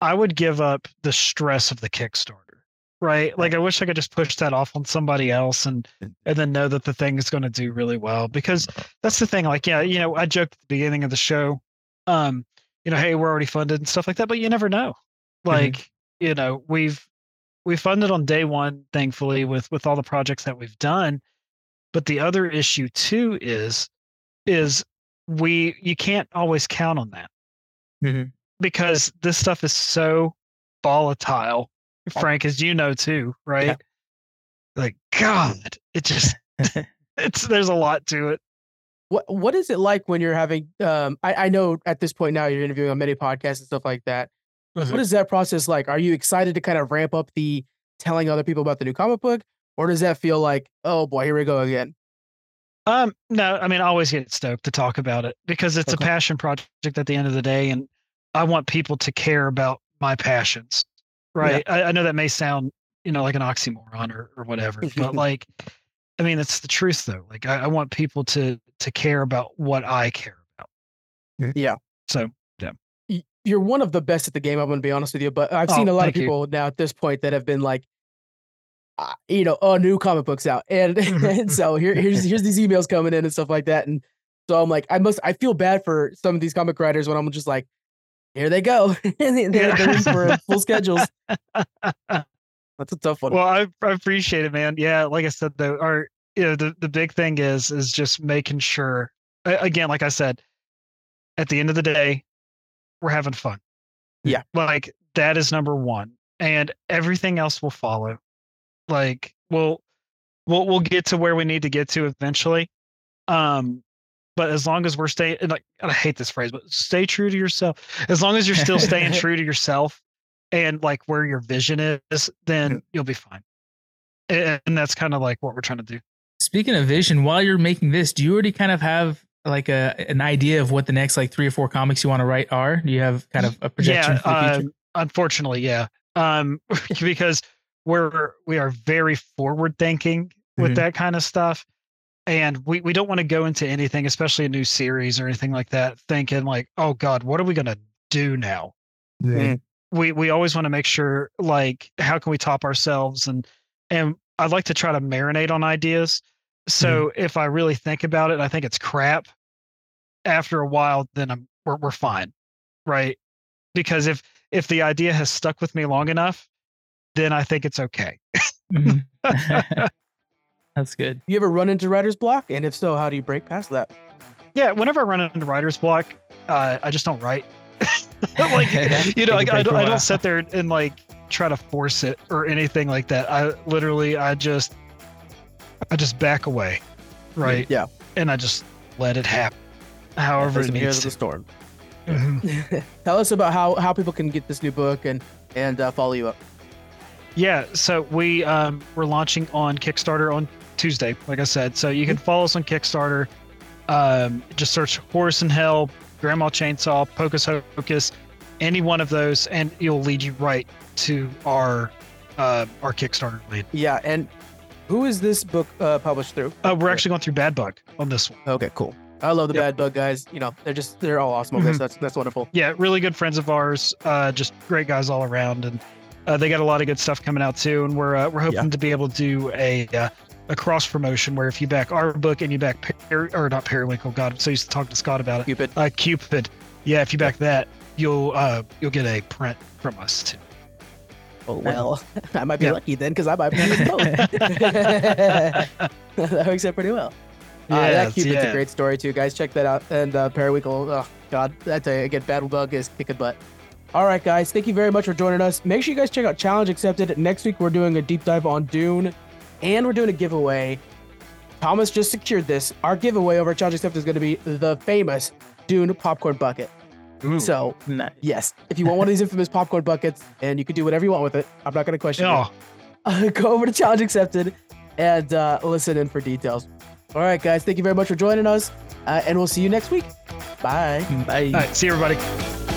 I would give up the stress of the Kickstarter. Right? Like I wish I could just push that off on somebody else and and then know that the thing is going to do really well because that's the thing. Like, yeah, you know, I joked at the beginning of the show, um, you know, hey, we're already funded and stuff like that, but you never know. Like, you know, we've we funded on day one, thankfully, with with all the projects that we've done. But the other issue too is is we you can't always count on that Mhm. because this stuff is so volatile frank as you know too right Yeah. like god it just it's there's a lot to it What what is it like when you're having um I, I know at this point now you're interviewing on many podcasts and stuff like that. What is that process like? Are you excited to kind of ramp up the telling other people about the new comic book? Or does that feel like, oh boy, here we go again? Um, no, I mean, I always get stoked to talk about it because it's Okay. a passion project at the end of the day, and I want people to care about my passions. Right? I, I know that may sound, you know, like an oxymoron or or whatever, but like, I mean, it's the truth though. Like, I, I want people to to care about what I care about. Yeah. So yeah, you're one of the best at the game. I'm going to be honest with you, but I've seen Oh, a lot of thank you. people now at this point that have been like, uh, you know, oh, new comic books out, and, and so here, here's here's these emails coming in and stuff like that, and so I'm like, I must, I feel bad for some of these comic writers when I'm just like, here they go, they're, they're for full schedules. That's a tough one. Well, I, I appreciate it, man. Yeah, like I said, though, our you know the the big thing is is just making sure. Again, like I said, at the end of the day, we're having fun. Yeah. like that is number one, and everything else will follow. Like we'll we'll we'll get to where we need to get to eventually. Um, but as long as we're staying, like I hate this phrase, but stay true to yourself. As long as you're still staying true to yourself and like where your vision is, then you'll be fine. And and that's kind of like what we're trying to do. Speaking of vision, while you're making this, do you already kind of have like a an idea of what the next like three or four comics you want to write are? Do you have kind of a projection yeah, for the future? um, unfortunately, yeah. Um, because we're we are very forward thinking with Mhm. that kind of stuff, and we we don't want to go into anything, especially a new series or anything like that, thinking like, oh God, what are we gonna do now? Mm. we we always want to make sure like how can we top ourselves and and I'd like to try to marinate on ideas. So if I really think about it, I think it's crap. After a while, then I'm we're we're fine, right? Because if if the idea has stuck with me long enough, then I think it's okay. Mhm. That's good. you ever run into writer's block? And if so, how do you break past that? Yeah, whenever I run into writer's block, uh, I just don't write. like you know, like I don't, I don't sit there and like try to force it or anything like that. I literally, I just, I just back away, right? Yeah. And I just let it happen, however it needs of the to. Storm. Mhm. Tell us about how, how people can get this new book and and uh, follow you up. Yeah, so we um, we're launching on Kickstarter on Tuesday, like I said. So you can follow us on Kickstarter. Um, just search Horus in Hell, Grandma Chainsaw, Pocus Hocus, any one of those, and it'll lead you right to our uh, our Kickstarter lead. Yeah, and who is this book uh, published through? Uh, we're actually going through Bad Bug on this one. Okay, cool. I love the Yep. Bad Bug guys. You know, they're just they're all awesome. Okay, Mhm. so that's that's wonderful. Yeah, really good friends of ours. Uh, just great guys all around, and uh, they got a lot of good stuff coming out too. And we're uh, we're hoping Yeah. to be able to do a uh, a cross promotion where if you back our book and you back per- or not Periwinkle, God, so used to talking to Scott about it. Cupid. Uh, Cupid, yeah, if you back that, you'll uh you'll get a print from us too. Oh well, I might be Yeah. lucky then because I might be on this that works out pretty well. Uh, that Yes, Cupid's a great story too, guys. Check that out. And uh, Periwinkle, oh god, I tell you again, Battle Bug is kicking butt. All right, guys, thank you very much for joining us. Make sure you guys check out Challenge Accepted. Next week we're doing a deep dive on Dune, and we're doing a giveaway. Thomas just secured this. Our giveaway over Challenge Accepted is going to be the famous Dune popcorn bucket. So Nice. yes, if you want one of these infamous popcorn buckets, and you can do whatever you want with it, I'm not going to question you Oh, uh, go over to Challenge Accepted and uh, listen in for details. All right, guys, thank you very much for joining us, uh, and we'll see you next week. Bye. Bye. all right, see you everybody.